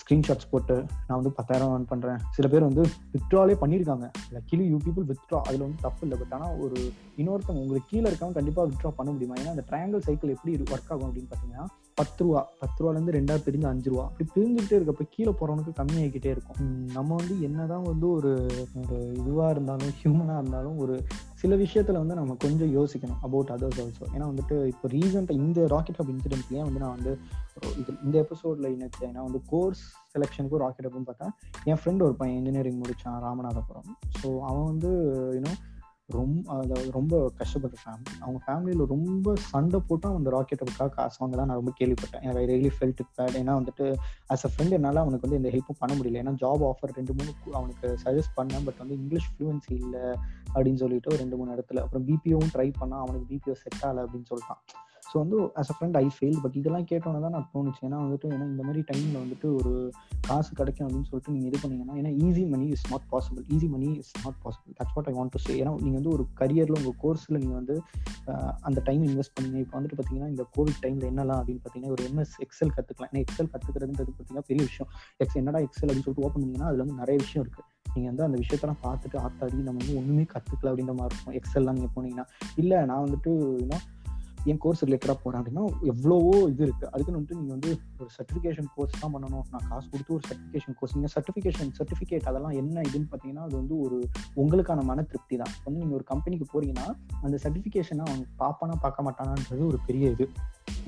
ஸ்க்ரீன்ஷாட்ஸ் போட்டு நான் வந்து பத்தாயிரம் ஏர்ன் பண்ணுறேன் சில பேர் வந்து வித்ட்ராலே பண்ணியிருக்காங்க லக்கிலி யூ பீப்புள் வித்ட்ரா அதில் வந்து தப்பு இல்லை. பட் ஆனால் ஒரு இன்னொருத்தவங்க உங்களுக்கு கீழே இருக்கவங்க கண்டிப்பாக வித்ட்ரா பண்ண முடியுமா? ஏன்னா அந்த ட்ரையாங்கிள் சைக்கிள் எப்படி ஒர்க் ஆகும் அப்படின்னு பார்த்தீங்கன்னா பத்து ரூபா பத்து ரூபாலேருந்து ரெண்டாவது பிரிஞ்சு அஞ்சு ரூபா அப்படி பிரிஞ்சுக்கிட்டே இருக்கப்ப கீழே போகிறவனுக்கு கம்மியாகிக்கிட்டே இருக்கும். நம்ம வந்து என்னதான் வந்து ஒரு ஒரு இதுவாக இருந்தாலும் ஹியூமனாக இருந்தாலும் ஒரு சில விஷயத்துல வந்து நம்ம கொஞ்சம் யோசிக்கணும் அபவுட் அதர்ஸ் ஆல்சோ ஏன்னா வந்துட்டு இப்போ ரீசெண்டாக இந்த ராக்கெட் ஹப் இன்சிடென்ட்லேயே வந்து நான் வந்து இது இந்த எபிசோட்ல இணைச்சேன் ஏன்னா வந்து கோர்ஸ் செலெக்ஷனுக்கும் ராக்கெட் ஹப்னு பார்த்தா என் ஃப்ரெண்ட் ஒரு பையன் இன்ஜினியரிங் முடிச்சான் ராமநாதபுரம். ஸோ அவன் வந்து யூனோ ரொம்ப அதாவது ரொம்ப கஷ்டப்பட்ட ஃபேமிலி அவங்க ஃபேமிலியில் ரொம்ப சண்டை போட்டு அந்த ராக்கெட்டை ஹப்புக்காக காசு வாங்க தான் நான் ரொம்ப கேள்விப்பட்டேன். எனக்கு ஐ ரியலி ஃபெல்ட் பேட் ஏன்னா வந்துட்டு ஆஸ் அ ஃப்ரெண்ட் என்னால் அவனுக்கு வந்து இந்த ஹெல்ப்பும் பண்ண முடியல. ஏன்னா ஜாப் ஆஃபர் ரெண்டு மூணு அவனுக்கு சஜஸ்ட் பண்ணேன். பட் வந்து இங்கிலீஷ் ஃப்ளூவன்சி இல்லை அப்படின்னு சொல்லிட்டு ரெண்டு மூணு இடத்துல. அப்புறம் பிபிஓவும் ட்ரை பண்ணால் அவனுக்கு பிபிஓ செட் ஆகலை அப்படின்னு சொல்லிட்டான். ஸோ வந்து as a friend I fail but இதெல்லாம் கேட்டோன்னே தான் நான் தோணுச்சு. ஏன்னா வந்துட்டு ஏன்னா இந்த மாதிரி டைமில் வந்துட்டு ஒரு காசு கிடைக்கும் அப்படின்னு சொல்லிட்டு நீங்கள் இது பண்ணீங்கன்னா ஏன்னா easy money is not possible easy money is not possible that's what I want to say ஏன்னா நீங்கள் வந்து ஒரு கரியரில் உங்கள் கோர்ஸில் நீங்கள் வந்து அந்த டைம் இன்வெஸ்ட் பண்ணீங்க. இப்போ வந்துட்டு பார்த்தீங்கன்னா இந்த கோவிட் டைமில் என்னலாம் அப்படின்னு பார்த்தீங்கன்னா ஒரு எம்எஸ் எக்ஸல் கற்றுக்கலாம் ஏன்னா எக்ஸல் கற்றுக்கிறதுன்றது பார்த்தீங்கன்னா பெரிய விஷயம். எக்ஸ் என்னடா எக்ஸல் அப்படின்னு சொல்லிட்டு ஓப்பன் பண்ணீங்கன்னா அதில் வந்து நிறைய விஷயம் இருக்குது நீங்கள் வந்து அந்த விஷயத்தெல்லாம் பார்த்துட்டு ஆத்தாடி நம்ம வந்து ஒன்றுமே கற்றுக்கல அப்படின்ற மாதிரி இருக்கும். எக்ஸல்லாம் நீங்கள் போனீங்கன்னா. இல்லை நான் வந்துட்டு இன்னும் என் கோர்ஸ் ரிலேட்டடாக போகிறேன் அப்படின்னா எவ்வளவோ இது இருக்குது அதுக்குன்னு வந்துட்டு நீங்கள் வந்து ஒரு சர்டிஃபிகேஷன் கோர்ஸ் தான் பண்ணணும். நான் காசு கொடுத்து ஒரு சர்டிஃபிகேஷன் கோர்ஸ் நீங்கள் சர்டிஃபிகேஷன் சர்டிஃபிகேட் அதெல்லாம் என்ன இதுன்னு பார்த்தீங்கன்னா அது வந்து ஒரு உங்களுக்கான மன திருப்தி தான். வந்து நீங்கள் ஒரு கம்பெனிக்கு போறீங்கன்னா அந்த சர்டிஃபிகேஷனை அவங்க பார்ப்பானா பார்க்க மாட்டானான்றது ஒரு பெரிய இது.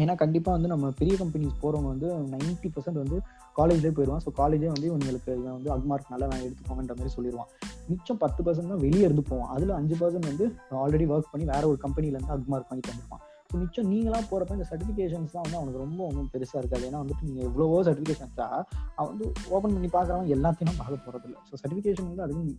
ஏன்னா கண்டிப்பாக வந்து நம்ம பெரிய கம்பெனிஸ் போகிறவங்க வந்து நைன்ட்டி பர்சன்ட் வந்து காலேஜ்லேயே போயிடுவான் ஸோ காலேஜே வந்து இவங்களுக்கு இவன் வந்து அக்மார்க் நல்லா நான் எடுத்துக்கோங்கன்ற மாதிரி சொல்லிடுவான் மிச்சம் பத்து பர்சன்ட் தான் வெளியே இருந்து போவான். அதில் அஞ்சு பர்சன்ட் வந்து ஆல்ரெடி ஒர்க் பண்ணி வேற ஒரு கம்பெனிலேருந்து அக்மார்க் வாங்கிட்டு வந்திருப்பான் மிச்சம் நீங்களாம் போகிறப்ப இந்த சர்டிஃபிகேஷன்ஸ் தான் வந்து அவனுக்கு ரொம்ப ஒன்றும் பெருசாக இருக்காது. ஏன்னா வந்துட்டு நீங்கள் எவ்வளவோ சர்டிஃபிகேஷன்ஸா அவன் வந்து ஓப்பன் பண்ணி பார்க்குறவன் எல்லாத்தையும் பார்க்க போகிறது இல்லை. ஸோ சர்டிஃபிகேஷன் வந்து அதுவும்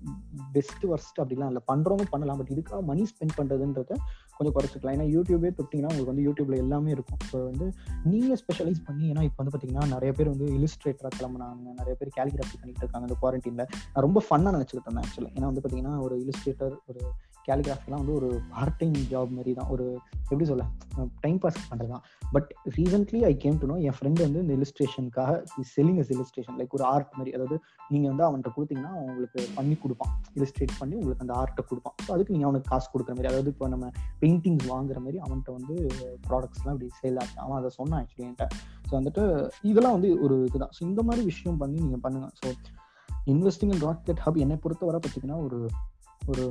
பெஸ்ட் ஒர்ஸ்ட் அப்படிலாம் இல்லை. பண்ணுறவங்க பண்ணலாம். பட் இதுக்காக மணி ஸ்பெண்ட் பண்ணுறதுன்றத கொஞ்சம் குறைச்சிக்கலாம். ஏன்னா யூடியூபே தொட்டிங்கன்னா உங்களுக்கு வந்து யூடியூப்ல எல்லாமே இருக்கும். ஸோ வந்து நீங்கள் ஸ்பெஷலைஸ் பண்ணி ஏன்னா இப்போ வந்து பார்த்தீங்கன்னா நிறைய பேர் வந்து இலிஸ்ட்ரேட்டராக கிளம்புனாங்க. நிறைய பேர் கேலிகிராஃபி பண்ணிட்டு இருக்காங்க இந்த குவாரண்டைனில் நான் ரொம்ப ஃபன்னாக நினச்சிக்கிட்டு இருந்தேன் ஆக்சுவலாக ஏன்னா வந்து பார்த்தீங்கன்னா ஒரு இலிஸ்ட்ரேட்டர் ஒரு கேலிகிராஃபிலாம் வந்து ஒரு பார்ட் டைம் ஜாப் மாதிரி தான் ஒரு எப்படி சொல்ல டைம் பாஸ் பண்ணுறது தான் but recently I came to know N friend வந்து இந்த இலிஸ்ட்ரேஷனுக்காக செல்லிங் அஸ் இலிஸ்ட்ரேஷன் லைக் ஒரு ஆர்ட் மாதிரி அதாவது நீங்கள் வந்து அவன்கிட்ட கொடுத்தீங்கன்னா உங்களுக்கு பண்ணி கொடுப்பான். இலிஸ்ட்ரேட் பண்ணி உங்களுக்கு அந்த ஆர்ட்டை கொடுப்பான். ஸோ அதுக்கு நீங்கள் அவனுக்கு காசு கொடுக்குற மாதிரி அதாவது இப்போ நம்ம பெயிண்டிங்ஸ் வாங்குற மாதிரி அவன்கிட்ட வந்து ப்ராடக்ட்ஸ்லாம் இப்படி சேல் ஆச்சு. அவன் அதை சொன்னான் ஆக்சுவலி என்கிட்ட. ஸோ வந்துட்டு இதெல்லாம் வந்து ஒரு இதுதான். ஸோ இந்த மாதிரி விஷயம் பண்ணி நீங்கள் பண்ணுங்கள் so investing in rocket hub என்னை பொறுத்தவரை பார்த்தீங்கன்னா ஒரு ஒரு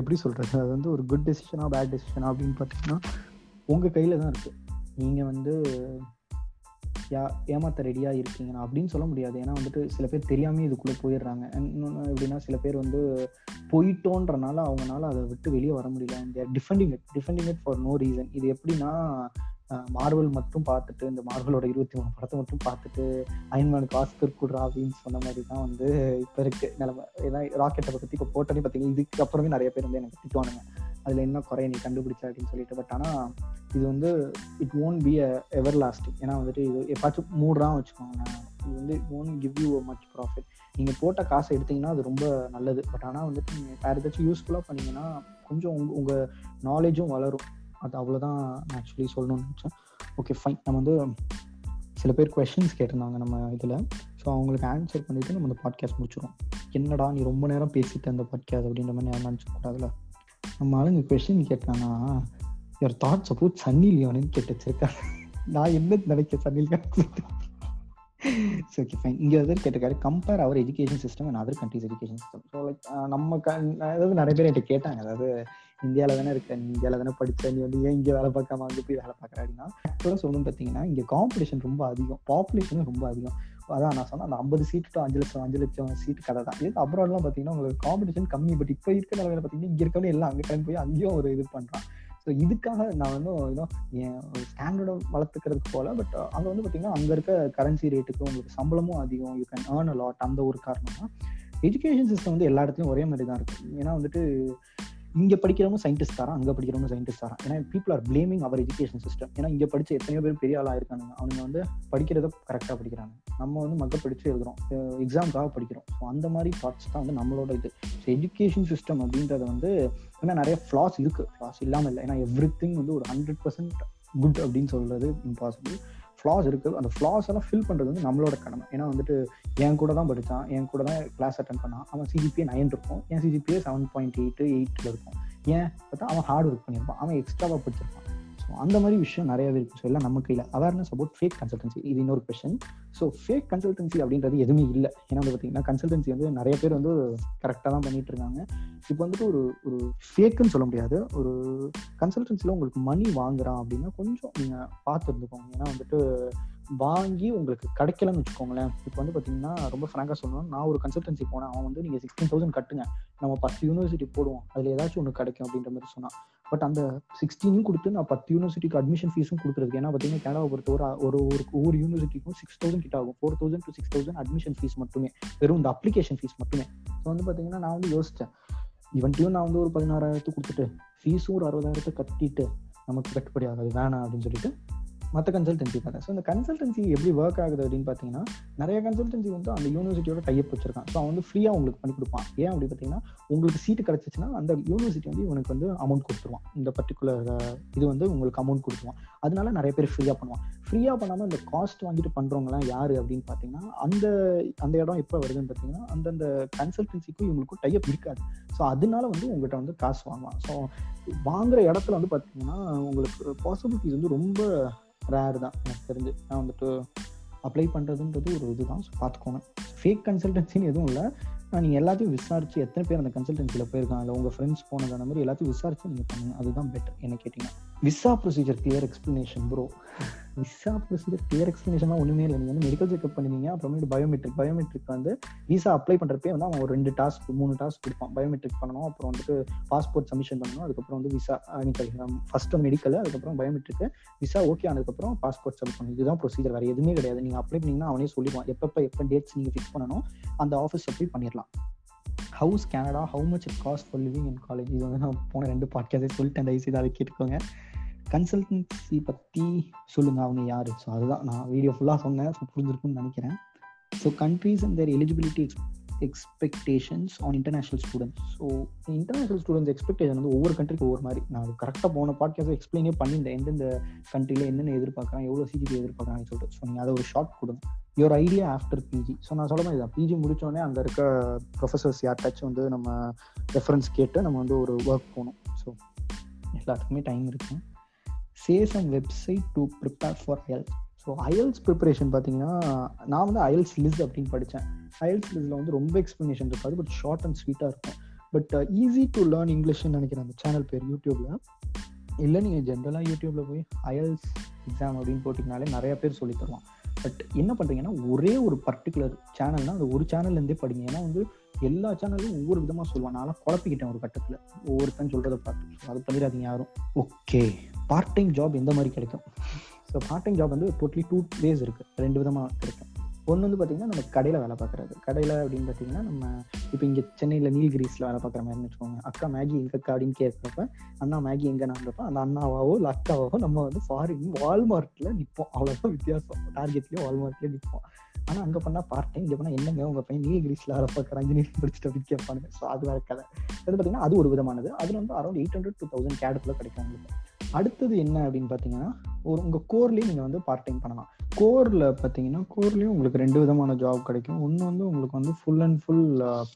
எப்படி சொல்கிறது அது வந்து ஒரு குட் டெசிஷனா பேட் டெசிஷனா அப்படின்னு பார்த்தீங்கன்னா உங்கள் கையில் தான் இருக்குது நீங்கள் வந்து யா ஏமாத்த ரெடியாக இருக்கீங்கன்னா அப்படின்னு சொல்ல முடியாது. ஏன்னா வந்துட்டு சில பேர் தெரியாமல் இதுக்குள்ளே போயிடுறாங்க. இன்னொன்று எப்படின்னா சில பேர் வந்து போயிட்டோன்றனால அவங்களால அதை விட்டு வெளியே வர முடியல. They're defending it defending it for no reason இது எப்படின்னா மார்வல் மட்டும் பார்த்துட்டு இந்த மார்வலோட இருபத்தி மூணு படத்தை மட்டும் பார்த்துட்டு அயன்மேனுக்கு ஆஸ்கர் கொடுறா அப்படின்னு சொன்ன மாதிரி தான் வந்து இப்போ இருக்கு. நிலம. ஏன்னா ராக்கெட்டை பற்றி இப்போ போட்டோன்னே பார்த்தீங்கன்னா இதுக்கு அப்புறமே நிறைய பேர் வந்து எனக்கு திட்டுவானுங்க. அதில் என்ன குறைய நீ கண்டுபிடிச்ச அப்படின்னு சொல்லிட்டு. பட் ஆனால் இது வந்து it won't be a everlasting ஏன்னா வந்துட்டு இது எப்பாச்சும் மூடுறா வச்சுக்கோங்க இது வந்து it won't give you much profit நீங்கள் போட்ட காசை எடுத்தீங்கன்னா அது ரொம்ப நல்லது. பட் ஆனால் வந்துட்டு நீங்கள் வேறு ஏதாச்சும் யூஸ்ஃபுல்லாக பண்ணீங்கன்னா கொஞ்சம் உங்கள் உங்கள் நாலேஜும் வளரும். அது அவ்வளோதான் நான் ஆக்சுவலி சொல்லணும்னு நினச்சேன். ஓகே ஃபைன் நம்ம வந்து சில பேர் கொஷின்ஸ் கேட்டிருந்தாங்க நம்ம இதில். ஸோ அவங்களுக்கு ஆன்சர் பண்ணிவிட்டு நம்ம இந்த பாட்காஸ்ட் முடிச்சிடும் என்னடா நீ ரொம்ப நேரம் பேசிட்டு அந்த பாட்காஸ்ட் அப்படின்ற மாதிரி நான் நினச்சக்கூடாதுல நம்ம ஆளுங்க கொஷின் கேட்டாங்கன்னா யுவர் தாட்ஸ் அபவுட் சன்னி லியோனு கேட்டு வச்சிருக்காங்க. நான் என்ன நினைக்க சன்னி லியோன் ஓகே ஃபைன் இங்கே வந்து கேட்டிருக்காரு compare our education system and other countries education system so like நம்ம க அதாவது நிறைய பேர் என்கிட்ட கேட்டாங்க. அதாவது இந்தியாவில் தானே இருக்க நீ இந்தியாவில் தானே படித்த நீ வந்து ஏன் இங்கே வேலை பார்க்காம அங்கே போய் வேலை பார்க்குற அப்படின்னா ஆக்சுவலாக சொல்லணும்னு பார்த்தீங்கன்னா இங்கே காம்படிஷன் ரொம்ப அதிகம். பாப்புலேஷனும் ரொம்ப அதிகம். அதான் நான் சொன்னேன் அந்த ஐம்பது சீட்டு டு அஞ்சு லட்சம் அஞ்சு லட்சம் சீட்டு கதை தான். இது அப்ராட்லாம் பார்த்தீங்கன்னா உங்களுக்கு காம்படிஷன் கம்மி. பட் இப்போ இருக்க நிலையில பார்த்தீங்கன்னா இங்கே இருக்கவங்க எல்லாம் அங்கே கிளம்பி போய் அங்கேயும் ஒரு இது பண்ணுறான் ஸோ இதுக்காக நான் வந்து இன்னும் என் ஸ்டாண்டர்டை வளர்த்துக்கிறதுக்கு போல பட் அங்கே வந்து பார்த்தீங்கன்னா அங்கே இருக்க கரன்சி ரேட்டுக்கு உங்களுக்கு சம்பளமும் அதிகம். You can earn a lot அந்த ஒரு காரணம் தான். எஜுகேஷன் சிஸ்டம் வந்து எல்லா இடத்துலையும் ஒரே மாதிரி தான் இருக்கும். ஏன்னா வந்துட்டு இங்க படிக்கிறவங்க சயின்டிஸ்ட் தரான் அங்க படிக்கிறவங்க சயின்டிஸ்ட் தரான் ஏன்னா people are blaming our education system ஏன்னா இங்க படிச்சு எத்தனையோ பேர் பெரிய ஆளா இருக்காங்க அவங்க வந்து படிக்கிறத கரெக்டா படிக்கிறாங்க. நம்ம வந்து மக்க படிச்சு எழுதுறோம். எக்ஸாமுக்காக படிக்கிறோம். ஸோ அந்த மாதிரி தாட்ஸ் தான் வந்து நம்மளோட இது. ஸோ எஜுகேஷன் சிஸ்டம் அப்படின்றத வந்து ஏன்னா நிறைய ஃப்ளாஸ் இருக்கு. ஃப்ளாஸ் இல்லாமல் இல்லை. ஏன்னா எவ்ரி திங் வந்து ஒரு ஹண்ட்ரட் பர்சன்ட் குட் அப்படின்னு சொல்கிறது இம்பாசிபிள் ஃப்ளாஸ் இருக்குது அந்த ஃப்ளாஸ் எல்லாம் ஃபில் பண்ணுறது வந்து நம்மளோட கடமை. ஏன்னா வந்துட்டு என் கூட தான் படித்தான் என் கூட தான் கிளாஸ் அட்டன் பண்ணான். அவன் சிஜிபிஏ நைன் இருக்கும். என் சிஜிபிஏ செவன் பாயிண்ட் எயிட் எயிட்டில் இருக்கும். ஏன்? பார்த்தா அவன் ஹார்ட் ஒர்க் பண்ணியிருப்பான். அவன் எக்ஸ்ட்ராவாக படிச்சிருப்பான். ஸோ அந்த மாதிரி விஷயம் நிறையவே இருக்கு. ஸோ எல்லாம் நம்ம கையில் அவேர்னஸ் அபவுட் ஃபேக் கன்சல்டன்சி இது இன்னொரு கொஸ்டின் ஸோ ஃபேக் கன்சல்டன்சி அப்படின்றது எதுவுமே இல்லை. ஏன்னா வந்து பார்த்தீங்கன்னா கன்சல்டன்சி வந்து நிறைய பேர் வந்து கரெக்டாக தான் பண்ணிட்டு இருக்காங்க. இப்போ வந்துட்டு ஒரு ஒரு ஃபேக்குன்னு சொல்ல முடியாது. ஒரு கன்சல்டன்சியில் உங்களுக்கு மணி வாங்குறான் அப்படின்னா கொஞ்சம் நீங்கள் பார்த்து இருந்துக்கோங்க. ஏன்னா வந்துட்டு வாங்கி உங்களுக்கு கிடைக்கலன்னு வச்சுக்கோங்களேன். இப்போ வந்து பார்த்தீங்கன்னா ரொம்ப ஃப்ராங்காக சொல்லணும் நான் ஒரு கன்சல்டன்சி போனேன். அவன் வந்து நீங்கள் சிக்ஸ்டீன் தௌசண்ட் கட்டுங்க. நம்ம பத்து யூனிவர்சிட்டி போடுவோம். அதில் ஏதாச்சும் ஒன்று கிடைக்கும் அப்படின்ற மாதிரி சொன்னான். பட் அந்த சிக்ஸ்டீனும் கொடுத்து நான் பத்து யூனிவர்சிட்டிக்கு அட்மிஷன் ஃபீஸும் கொடுக்குறதுக்கு ஏன்னா பார்த்தீங்கன்னா கனடாவை பொறுத்த ஒரு ஒரு ஒரு ஒவ்வொரு யூனிவர்சிட்டிக்கும் சிக்ஸ் தௌசண்ட் கிட்ட ஆகும். Four thousand to six thousand admission fees மட்டுமே. வெறும் இந்த அப்ளிகேஷன் ஃபீஸ் மட்டுமே. ஸோ வந்து பார்த்தீங்கன்னா நான் வந்து யோசித்தேன் இவன்ட்டையும் நான் வந்து ஒரு பதினாறாயிரத்து கொடுத்துட்டு ஃபீஸும் ஒரு அறுபதாயிரத்தை கட்டிட்டு நமக்கு கட்டுப்படி ஆகாது. வேணாம் அப்படின்னு சொல்லிட்டு மற்ற கன்சல்டன்சி பார்த்தேன் ஸோ இந்த கன்சல்டன்சி எப்படி ஒர்க் ஆகுது அப்படின்னு பார்த்தீங்கன்னா நிறைய கன்சல்டன்சி வந்து அந்த யூனிவர்சிட்டியோட டைப் வச்சிருக்கான் ஸோ அவன் வந்து ஃப்ரீயாக உங்களுக்கு பண்ணி கொடுப்பான். ஏன் அப்படி பார்த்தீங்கன்னா உங்களுக்கு சீட்டு கிடச்சிச்சின்னா அந்த யூனிவர்சிட்டி வந்து இவனுக்கு வந்து அமௌண்ட் கொடுத்துருவான். இந்த பர்டிகுலர் இது வந்து உங்களுக்கு அமௌண்ட் கொடுத்துருவான். அதனால நிறைய பேர் ஃப்ரீயாக பண்ணுவான். ஃப்ரீயாக பண்ணாமல் இந்த காஸ்ட் வாங்கிட்டு பண்ணுறவங்களாம் யார் அப்படின்னு பார்த்தீங்கன்னா அந்த அந்த இடம் எப்போ வருதுன்னு பார்த்தீங்கன்னா அந்தந்த கன்சல்டன்சிக்கும் இவங்களுக்கும் டைப் இருக்காது. ஸோ அதனால வந்து உங்கள்கிட்ட வந்து காசு வாங்குவான் ஸோ வாங்குற இடத்துல வந்து பார்த்தீங்கன்னா உங்களுக்கு பாசிபிலிட்டிஸ் வந்து ரொம்ப ரேர் தான். எனக்கு தெரிஞ்சு. நான் வந்துட்டு அப்ளை பண்ணுறதுன்றது ஒரு இதுதான். ஸோ பார்த்துக்கோங்க ஃபேக் கன்சல்டன்சின்னு எதுவும் இல்லை. நீங்கள் எல்லாத்தையும் விசாரிச்சு எத்தனை பேர் அந்த கன்சல்டன்சியில் போயிருக்காங்க இல்லை உங்கள் ஃப்ரெண்ட்ஸ் போனது அந்த மாதிரி எல்லாத்தையும் விசாரிச்சு நீங்கள் பண்ணுங்க. அதுதான் பெட்டர் என்ன கேட்டிங்கன்னா. Visa procedure clear explanation bro visa procedure clear எக்ஸ்பிளேஷன்லாம் ஒன்றுமே இல்லை. நீங்கள் வந்து மெடிக்கல் செக்அப் பண்ணுவீங்க அப்புறமேட்டு பயோமெட்ரிக் பயோமெட்ரிக் வந்து விசா அப்ளை பண்ணுறப்பே வந்து அவன் ஒரு ரெண்டு டாஸ்க் மூணு டாஸ்க் கொடுப்பான். பயோமெட்ரிக் பண்ணணும் அப்புறம் வந்துட்டு பாஸ்போர்ட் சப்மிஷன் பண்ணணும் அதுக்கப்புறம் வந்து விசா ஃபர்ஸ்ட் மெடிக்கல் அதுக்கப்புறம் பயோமெட்ரிக் விசா ஓகே ஆனதுக்கப்புறம் பாஸ்போர்ட் சப்மிட் பண்ணணும் இதுதான் ப்ரொசீஜர் வேறு எதுவுமே கிடையாது. நீங்கள் அப்ளை பண்ணிங்கன்னா அவனே சொல்லிடுவான். எப்பப்போ எப்போ டேட்ஸ் நீங்கள் ஃபிக்ஸ் பண்ணணும் அந்த ஆஃபீஸ் அப்ளை பண்ணிடலாம். How's Canada how much it cost for living in college இது வந்து நான் போன ரெண்டு பாட்காஸ்டே சொல்லிட்டேன். தயவுசெய்து அதை கேட்டுக்கோங்க. கன்சல்டன்சி பற்றி சொல்லுங்கள் அவங்க யார்? ஸோ அதுதான் நான் வீடியோ ஃபுல்லாக சொன்னேன். ஸோ புரிஞ்சிருக்குன்னு நினைக்கிறேன். So countries and their eligibility expectations on international students so international students expectation வந்து ஒவ்வொரு கண்ட்ரிக்கு ஒவ்வொரு மாதிரி. நான் அது கரெக்டாக போன பாட்காஸ்ட் எக்ஸ்பிளைனே பண்ணியிருந்தேன். எந்தெந்த கண்ட்ரியில் என்னென்ன எதிர்பார்க்குறேன் எவ்வளோ சிஜிபி எதிர்பார்க்குறாங்கன்னு சொல்லிட்டு. ஸோ நீங்கள் அதை ஒரு ஷார்ட் கொடுங்க. Your idea after PG so நான் சொல்ல மாதிரி பிஜி முடித்தோடனே அங்கே இருக்க ப்ரொஃபஸர்ஸ் யார்ட்டாச்சும் வந்து நம்ம ரெஃபரன்ஸ் கேட்டு நம்ம வந்து ஒரு ஒர்க் போகணும். ஸோ எல்லாத்துக்குமே டைம் இருக்கும் chase and website to prepare for health so IELTS preparation பார்த்தீங்கன்னா நான் வந்து ஐஎல்ஸ் லிஸ் அப்படின்னு படித்தேன். ஐஎல்ஸ் லிஸ்டில் வந்து ரொம்ப எக்ஸ்ப்ளனேஷன் இருக்காது பட் ஷார்ட் அண்ட் ஸ்வீட்டாக இருக்கும். பட் ஈஸி டு லேர்ன் இங்கிலீஷ்னு நினைக்கிறேன் அந்த சேனல் பேர் யூடியூப்பில் இல்லை நீங்கள் ஜென்ரலாக யூடியூப்பில் போய் ஐஎல்ஸ் எக்ஸாம் அப்படின்னு போட்டிங்கனாலே நிறைய பேர் சொல்லி தருவான் பட் என்ன பண்ணுறீங்கன்னா ஒரே ஒரு பர்டிகுலர் சேனல்னா அந்த ஒரு சேனல்லேருந்தே படிங்க. ஏன்னா வந்து எல்லா சேனலும் ஒவ்வொரு விதமாக சொல்லுவான் நான் குழப்பிக்கிட்டேன் ஒரு கட்டத்தில். ஒவ்வொருத்தன் சொல்கிறத பார்த்து. அது பண்ணிடாதீங்க யாரும். ஓகே பார்ட் டைம் ஜாப் எந்த மாதிரி கிடைக்கும்? ஸோ பார்ட் டைம் ஜாப் வந்து டோட்டலி டூ வேஸ் இருக்குது ரெண்டு விதமாக கிடைக்கும் ஒன்று வந்து பார்த்தீங்கன்னா நம்ம கடையில் வேலை பார்க்குறது கடையில் அப்படின்னு பார்த்தீங்கன்னா நம்ம இப்போ இங்கே சென்னையில் நீல்கிரிஸில் வேலை பார்க்குற மாதிரி வச்சுக்கோங்க. அக்கா மேகி எங்கக்கா அப்படின்னு கேட்குறப்ப அண்ணா மேகி எங்கே நாங்கிறப்ப அந்த அண்ணாவாவோ இல்லை அக்காவாவோ நம்ம வந்து ஃபாரின் வால்மார்ட்டில் நிற்போம் அவ்வளோதான் வித்தியாசம். டார்கெட்லேயே வால்மார்ட்லேயே நிற்போம் ஆனால் அங்கே பண்ணால் பார்ட் டைம் இங்கே பண்ணால் என்னங்க உங்கள் பையன் நீல்கிரிஸில் வேலை பார்க்குற இன்ஜினியரிங் படிச்சுட்டு அப்படின்னு கேட்பானுங்க. ஸோ அது வேறு கதை. அது பார்த்தீங்கன்னா அது ஒரு விதமானது. அதில் வந்து around eight hundred two thousand கேடத்தில் கிடைக்கும் உங்களுக்கு. அடுத்தது என்ன அப்படின்னு பார்த்தீங்கன்னா ஒரு உங்கள் கோர்லேயும் நீங்கள் வந்து பார்ட் டைம் பண்ணலாம். கோரில் பார்த்தீங்கன்னா கோர்லேயும் உங்களுக்கு ரெண்டு விதமான ஜாப் கிடைக்கும். ஒன்று வந்து உங்களுக்கு வந்து full and full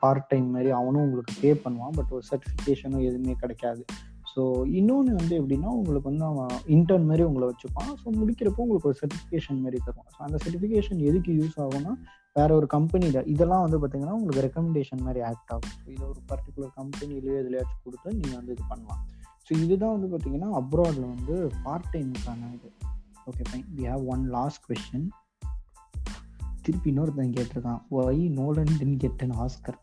part time மாதிரி அவனும் உங்களுக்கு பே பண்ணுவான். பட் ஒரு சர்டிஃபிகேஷனும் எதுவுமே கிடைக்காது. ஸோ இன்னொன்று வந்து எப்படின்னா உங்களுக்கு வந்து அவன் இன்டர்ன் மாதிரி உங்களை வச்சுப்பான். ஸோ முடிக்கிறப்போ உங்களுக்கு ஒரு சர்டிஃபிகேஷன் மாதிரி தருவான். ஸோ அந்த சர்டிஃபிகேஷன் எதுக்கு யூஸ் ஆகும்னா வேற ஒரு கம்பெனியில் இதெல்லாம் வந்து பார்த்தீங்கன்னா உங்களுக்கு ரெக்கமெண்டேஷன் மாதிரி ஆக்ட் ஆகும். ஸோ இதை ஒரு பர்டிகுலர் கம்பெனிலேயோ எதுலையாச்சும் கொடுத்து நீங்கள் வந்து இது பண்ணலாம். ஸோ இதுதான் வந்து பார்த்தீங்கன்னா அப்ராடில் வந்து பார்ட் டைமுக்கான இது. Okay fine we have one last question திருப்பி இன்னொருத்தன் கேட்டிருக்கான். Why Nolan didn't get an Oscar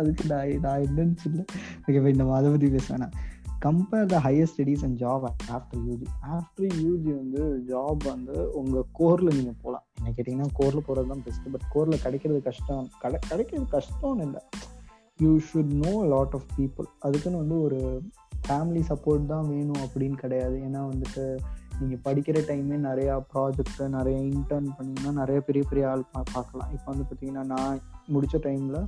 அதுக்கு நான் நான் என்னன்னு சொல்ல. ஓகே ஃபைன் நம்ம அதை பற்றி பேச வேணாம். Compare the higher studies and job after UG after UG வந்து ஜாப் வந்து உங்கள் கோரில் நீங்கள் போகலாம் என்ன கேட்டிங்கன்னா கோரில் போகிறது தான் பெஸ்ட்டு பட் கோரில் கிடைக்கிறது கஷ்டம். கடை கிடைக்கிறது கஷ்டம்னு இல்லை. You should know lot of people அதுக்குன்னு வந்து ஒரு ஃபேமிலி சப்போர்ட் தான் வேணும் அப்படின்னு கிடையாது. ஏன்னா வந்துட்டு நீங்கள் படிக்கிற டைமே நிறையா ப்ராஜெக்ட் நிறைய இன்டர்ன் பண்ணிங்கன்னா நிறைய பெரிய பெரிய ஆள் பா பார்க்கலாம். இப்போ வந்து பார்த்தீங்கன்னா நான் முடித்த டைமில்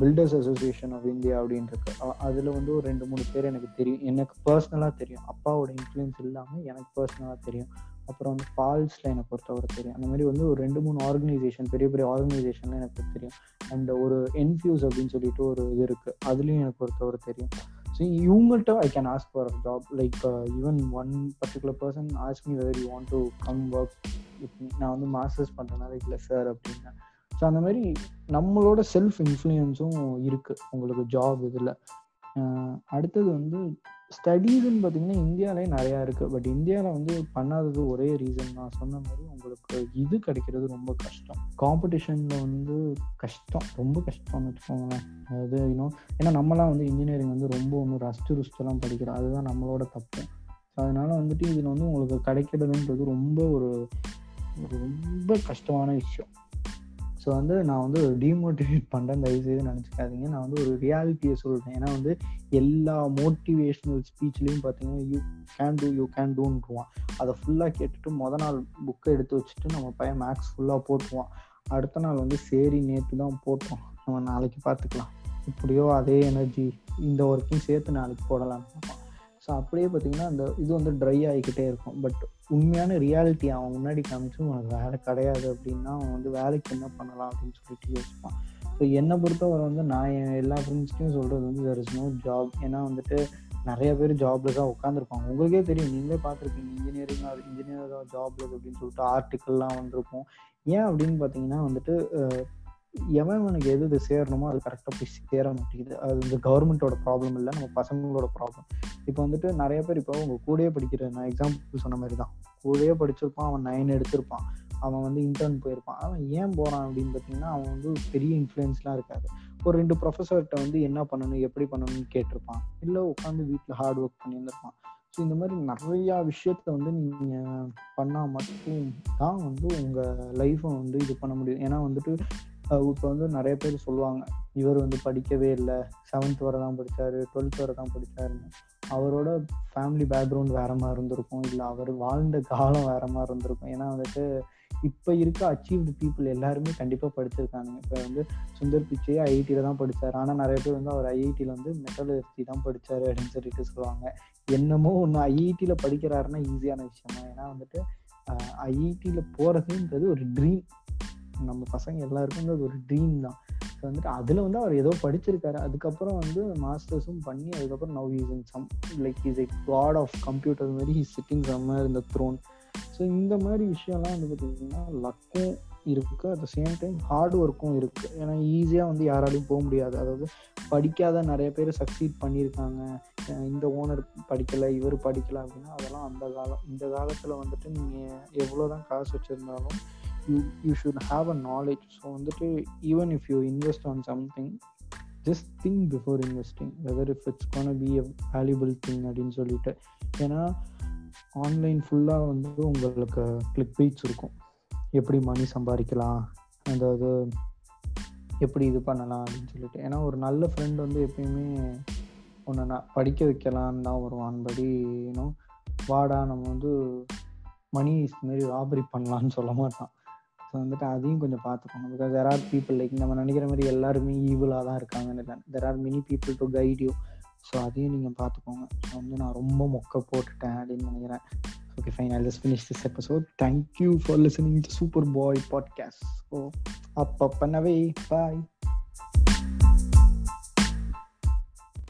பில்டர்ஸ் அசோசியேஷன் ஆஃப் இந்தியா அப்படின்னு இருக்கு அதில் வந்து ஒரு ரெண்டு மூணு பேர் எனக்கு தெரியும் எனக்கு பர்சனலாக தெரியும். அப்பாவோட இன்ஃப்ளூயன்ஸ் இல்லாமல் எனக்கு பர்சனலாக தெரியும். அப்புறம் வந்து ஃபால்ஸில் எனக்கு பொறுத்தவரை தெரியும். அந்த மாதிரி வந்து ஒரு ரெண்டு மூணு ஆர்கனைசேஷன் பெரிய பெரிய ஆர்கனைசேஷன்லாம் எனக்கு தெரியும். அண்ட் ஒரு என்ஃபியூஸ் அப்படின்னு சொல்லிட்டு ஒரு இது இருக்குது அதுலேயும் எனக்கு பொறுத்தவரை தெரியும். ஸோ இவங்கள்ட்ட I can ask for job like even one particular person ask me whether you want to come work with me நான் வந்து மாஸ்டர்ஸ் பண்ணுறதுனால இல்லை சார் அப்படின்னா ஸோ அந்த மாதிரி நம்மளோட செல்ஃப் இன்ஃப்ளூயன்ஸும் இருக்குது உங்களுக்கு ஜாப் இதில். அடுத்தது வந்து ஸ்டடீஸ்ன்னு பார்த்தீங்கன்னா இந்தியாவிலே நிறையா இருக்குது பட் இந்தியாவில் வந்து பண்ணாதது ஒரே ரீசன் நான் சொன்ன மாதிரி உங்களுக்கு இது கிடைக்கிறது ரொம்ப கஷ்டம். காம்படிஷனில் வந்து கஷ்டம். ரொம்ப கஷ்டம்னு வச்சுக்கோங்களேன். அது இன்னும் ஏன்னா நம்மளாம் வந்து இன்ஜினியரிங் வந்து ரொம்ப ஒன்று ரஸ்ட்டு ருஸ்டெல்லாம் படிக்கிறோம். அதுதான் நம்மளோட தப்பு. ஸோ அதனால் வந்துட்டு இதில் வந்து உங்களுக்கு கிடைக்கிறதுன்றது ரொம்ப ஒரு ரொம்ப கஷ்டமான விஷயம். ஸோ வந்து நான் வந்து ஒரு டிமோட்டிவேட் பண்ணுறேன் தயவுசெய்து நினச்சிக்காதீங்க. நான் வந்து ஒரு ரியாலிட்டியை சொல்கிறேன் ஏன்னா வந்து எல்லா மோட்டிவேஷ்னல் ஸ்பீச்லேயும் பார்த்தீங்கன்னா you can do you can டூன்ட்டுருவான் அதை ஃபுல்லாக கேட்டுட்டு மொதல் நாள் புக்கை எடுத்து வச்சுட்டு நம்ம பையன் மேக்ஸ் ஃபுல்லாக போட்டுருவான். அடுத்த நாள் வந்து சரி நேற்று தான் போட்டோம். நம்ம நாளைக்கு பார்த்துக்கலாம் இப்படியோ அதே எனர்ஜி இந்த ஒர்க்கையும் சேர்த்து நாளைக்கு போடலாம்னு ஸோ அப்படியே பார்த்தீங்கன்னா அந்த இது வந்து ட்ரை ஆகிக்கிட்டே இருக்கும். பட் உண்மையான ரியாலிட்டி அவன் முன்னாடி காமிச்சு உனக்கு வேலை கிடையாது அப்படின்னா அவன் வந்து வேலைக்கு என்ன பண்ணலாம் அப்படின்னு சொல்லிட்டு யோசிப்பான். ஸோ என்னை பொறுத்தவரை வந்து நான் என் எல்லா ஃப்ரெண்ட்ஸ்டையும் சொல்கிறது வந்து தெர் இஸ் நோ ஜாப் ஏன்னா வந்துட்டு நிறைய பேர் ஜாப்ல தான் உட்காந்துருப்பாங்க உங்களுக்கே தெரியும் நீங்களே பார்த்துருப்பீங்க இன்ஜினியரிங் இன்ஜினியர் ஜாப்ல அப்படின்னு சொல்லிட்டு ஆர்டிக்கல்லாம் வந்திருக்கும். ஏன் அப்படின்னு பார்த்தீங்கன்னா வந்துட்டு எவன் உனக்கு எது இது சேரணுமோ அது கரெக்டாக போய் சேர மாட்டேங்குது. அது இந்த கவர்மெண்ட்டோட ப்ராப்ளம் இல்லை நம்ம பசங்களோட ப்ராப்ளம் இப்போ வந்துட்டு நிறைய பேர் இப்போ உங்கள் கூடயே படிக்கிற நான் எக்ஸாம்பிள் சொன்ன மாதிரி தான் கூடயே படிச்சிருப்பான் அவன் நைன் எடுத்திருப்பான். அவன் வந்து இன்டர்ன் போயிருப்பான். அவன் ஏன் போகிறான் அப்படின்னு பார்த்தீங்கன்னா அவன் வந்து பெரிய இன்ஃப்ளூயன்ஸ்லாம் இருக்காது. ஒரு ரெண்டு ப்ரொஃபஸர்கிட்ட வந்து என்ன பண்ணணும் எப்படி பண்ணணும்னு கேட்டிருப்பான். இல்லை உட்காந்து வீட்டில் ஹார்ட் ஒர்க் பண்ணியிருந்திருப்பான். ஸோ இந்த மாதிரி நிறையா விஷயத்த வந்து நீங்கள் பண்ணால் மட்டும் தான் வந்து உங்கள் லைஃப்பை வந்து இது பண்ண முடியும். ஏன்னா வந்துட்டு இப்போ வந்து நிறைய பேர் சொல்லுவாங்க இவர் வந்து படிக்கவே இல்லை. செவன்த் வரை தான் படித்தார் டுவெல்த் வரை தான் படித்தாருன்னு அவரோட ஃபேமிலி பேக்ரவுண்ட் வேற மாதிரி இருந்திருக்கும். இல்லை அவர் வாழ்ந்த காலம் வேற மாதிரி இருந்திருக்கும். ஏன்னா வந்துட்டு இப்போ இருக்க அச்சீவ்டு பீப்புள் எல்லாருமே கண்டிப்பாக படிச்சிருக்காங்க இப்போ வந்து சுந்தர் பிச்சையே ஐஐடியில் தான் படித்தார் ஆனால் நிறைய பேர் வந்து அவர் ஐஐடியில் வந்து மெட்டலர்ஜி தான் படித்தார் அப்படின்னு சொல்லிட்டு சொல்லுவாங்க. என்னமோ ஒன்று ஐஐடியில் படிக்கிறாருன்னா ஈஸியான விஷயம் ஏன்னா வந்துட்டு ஐஐடியில் போகிறதுன்றது ஒரு ட்ரீம் நம்ம பசங்க எல்லாருக்கும் அது ஒரு ட்ரீம் தான். ஸோ வந்துட்டு அதில் வந்து அவர் ஏதோ படிச்சிருக்காரு. அதுக்கப்புறம் வந்து மாஸ்டர்ஸும் பண்ணி அதுக்கப்புறம் now is in some like is a god of computer மாதிரி ஹி சிட்டிங் சம்மர் இந்த த்ரோன் ஸோ இந்த மாதிரி விஷயம்லாம் வந்து பார்த்திங்கன்னா லக்கும் இருக்குது at the same time hard ஒர்க்கும் இருக்குது ஏன்னா ஈஸியாக வந்து யாராலையும் போக முடியாது. அதாவது படிக்காத நிறைய பேர் சக்சீட் பண்ணியிருக்காங்க. இந்த ஓனர் படிக்கலை இவர் படிக்கலை அப்படின்னா அதெல்லாம் அந்த காலம் இந்த காலத்தில் வந்துட்டு நீங்கள் எவ்வளோ தான் காசு வச்சுருந்தாலும் you you should have a knowledge so வந்துட்டு even if you invest on something just think before investing whether if it's gonna be a valuable thing அப்படின்னு சொல்லிட்டு. ஏன்னா ஆன்லைன் ஃபுல்லாக வந்து உங்களுக்கு கிளிக் பீட்ஸ் இருக்கும். எப்படி மணி சம்பாதிக்கலாம் அதாவது எப்படி இது பண்ணலாம் அப்படின்னு சொல்லிட்டு. ஏன்னா ஒரு நல்ல ஃப்ரெண்ட் வந்து எப்பயுமே ஒன்று நான் படிக்க வைக்கலான்னு தான் வருவான். படி இன்னும் வாடா நம்ம வந்து மணி மாரி ராபரி பண்ணலான்னு சொல்ல மாட்டான். ஸோ வந்துட்டு அதையும் கொஞ்சம் பார்த்துக்கணும் because there are people like நம்ம நினைக்கிற மாதிரி எல்லாருமே ஈவிலாக தான் இருக்காங்கன்னு இல்லை there are many people to guide you so அதையும் நீங்கள் பார்த்துக்கோங்க ஸோ வந்து நான் ரொம்ப மொக்க போட்டுட்டேன் அப்படின்னு நினைக்கிறேன். Okay fine I just finish this episode thank you for listening to super boy podcast so அப்போ பண்ணவே பாய்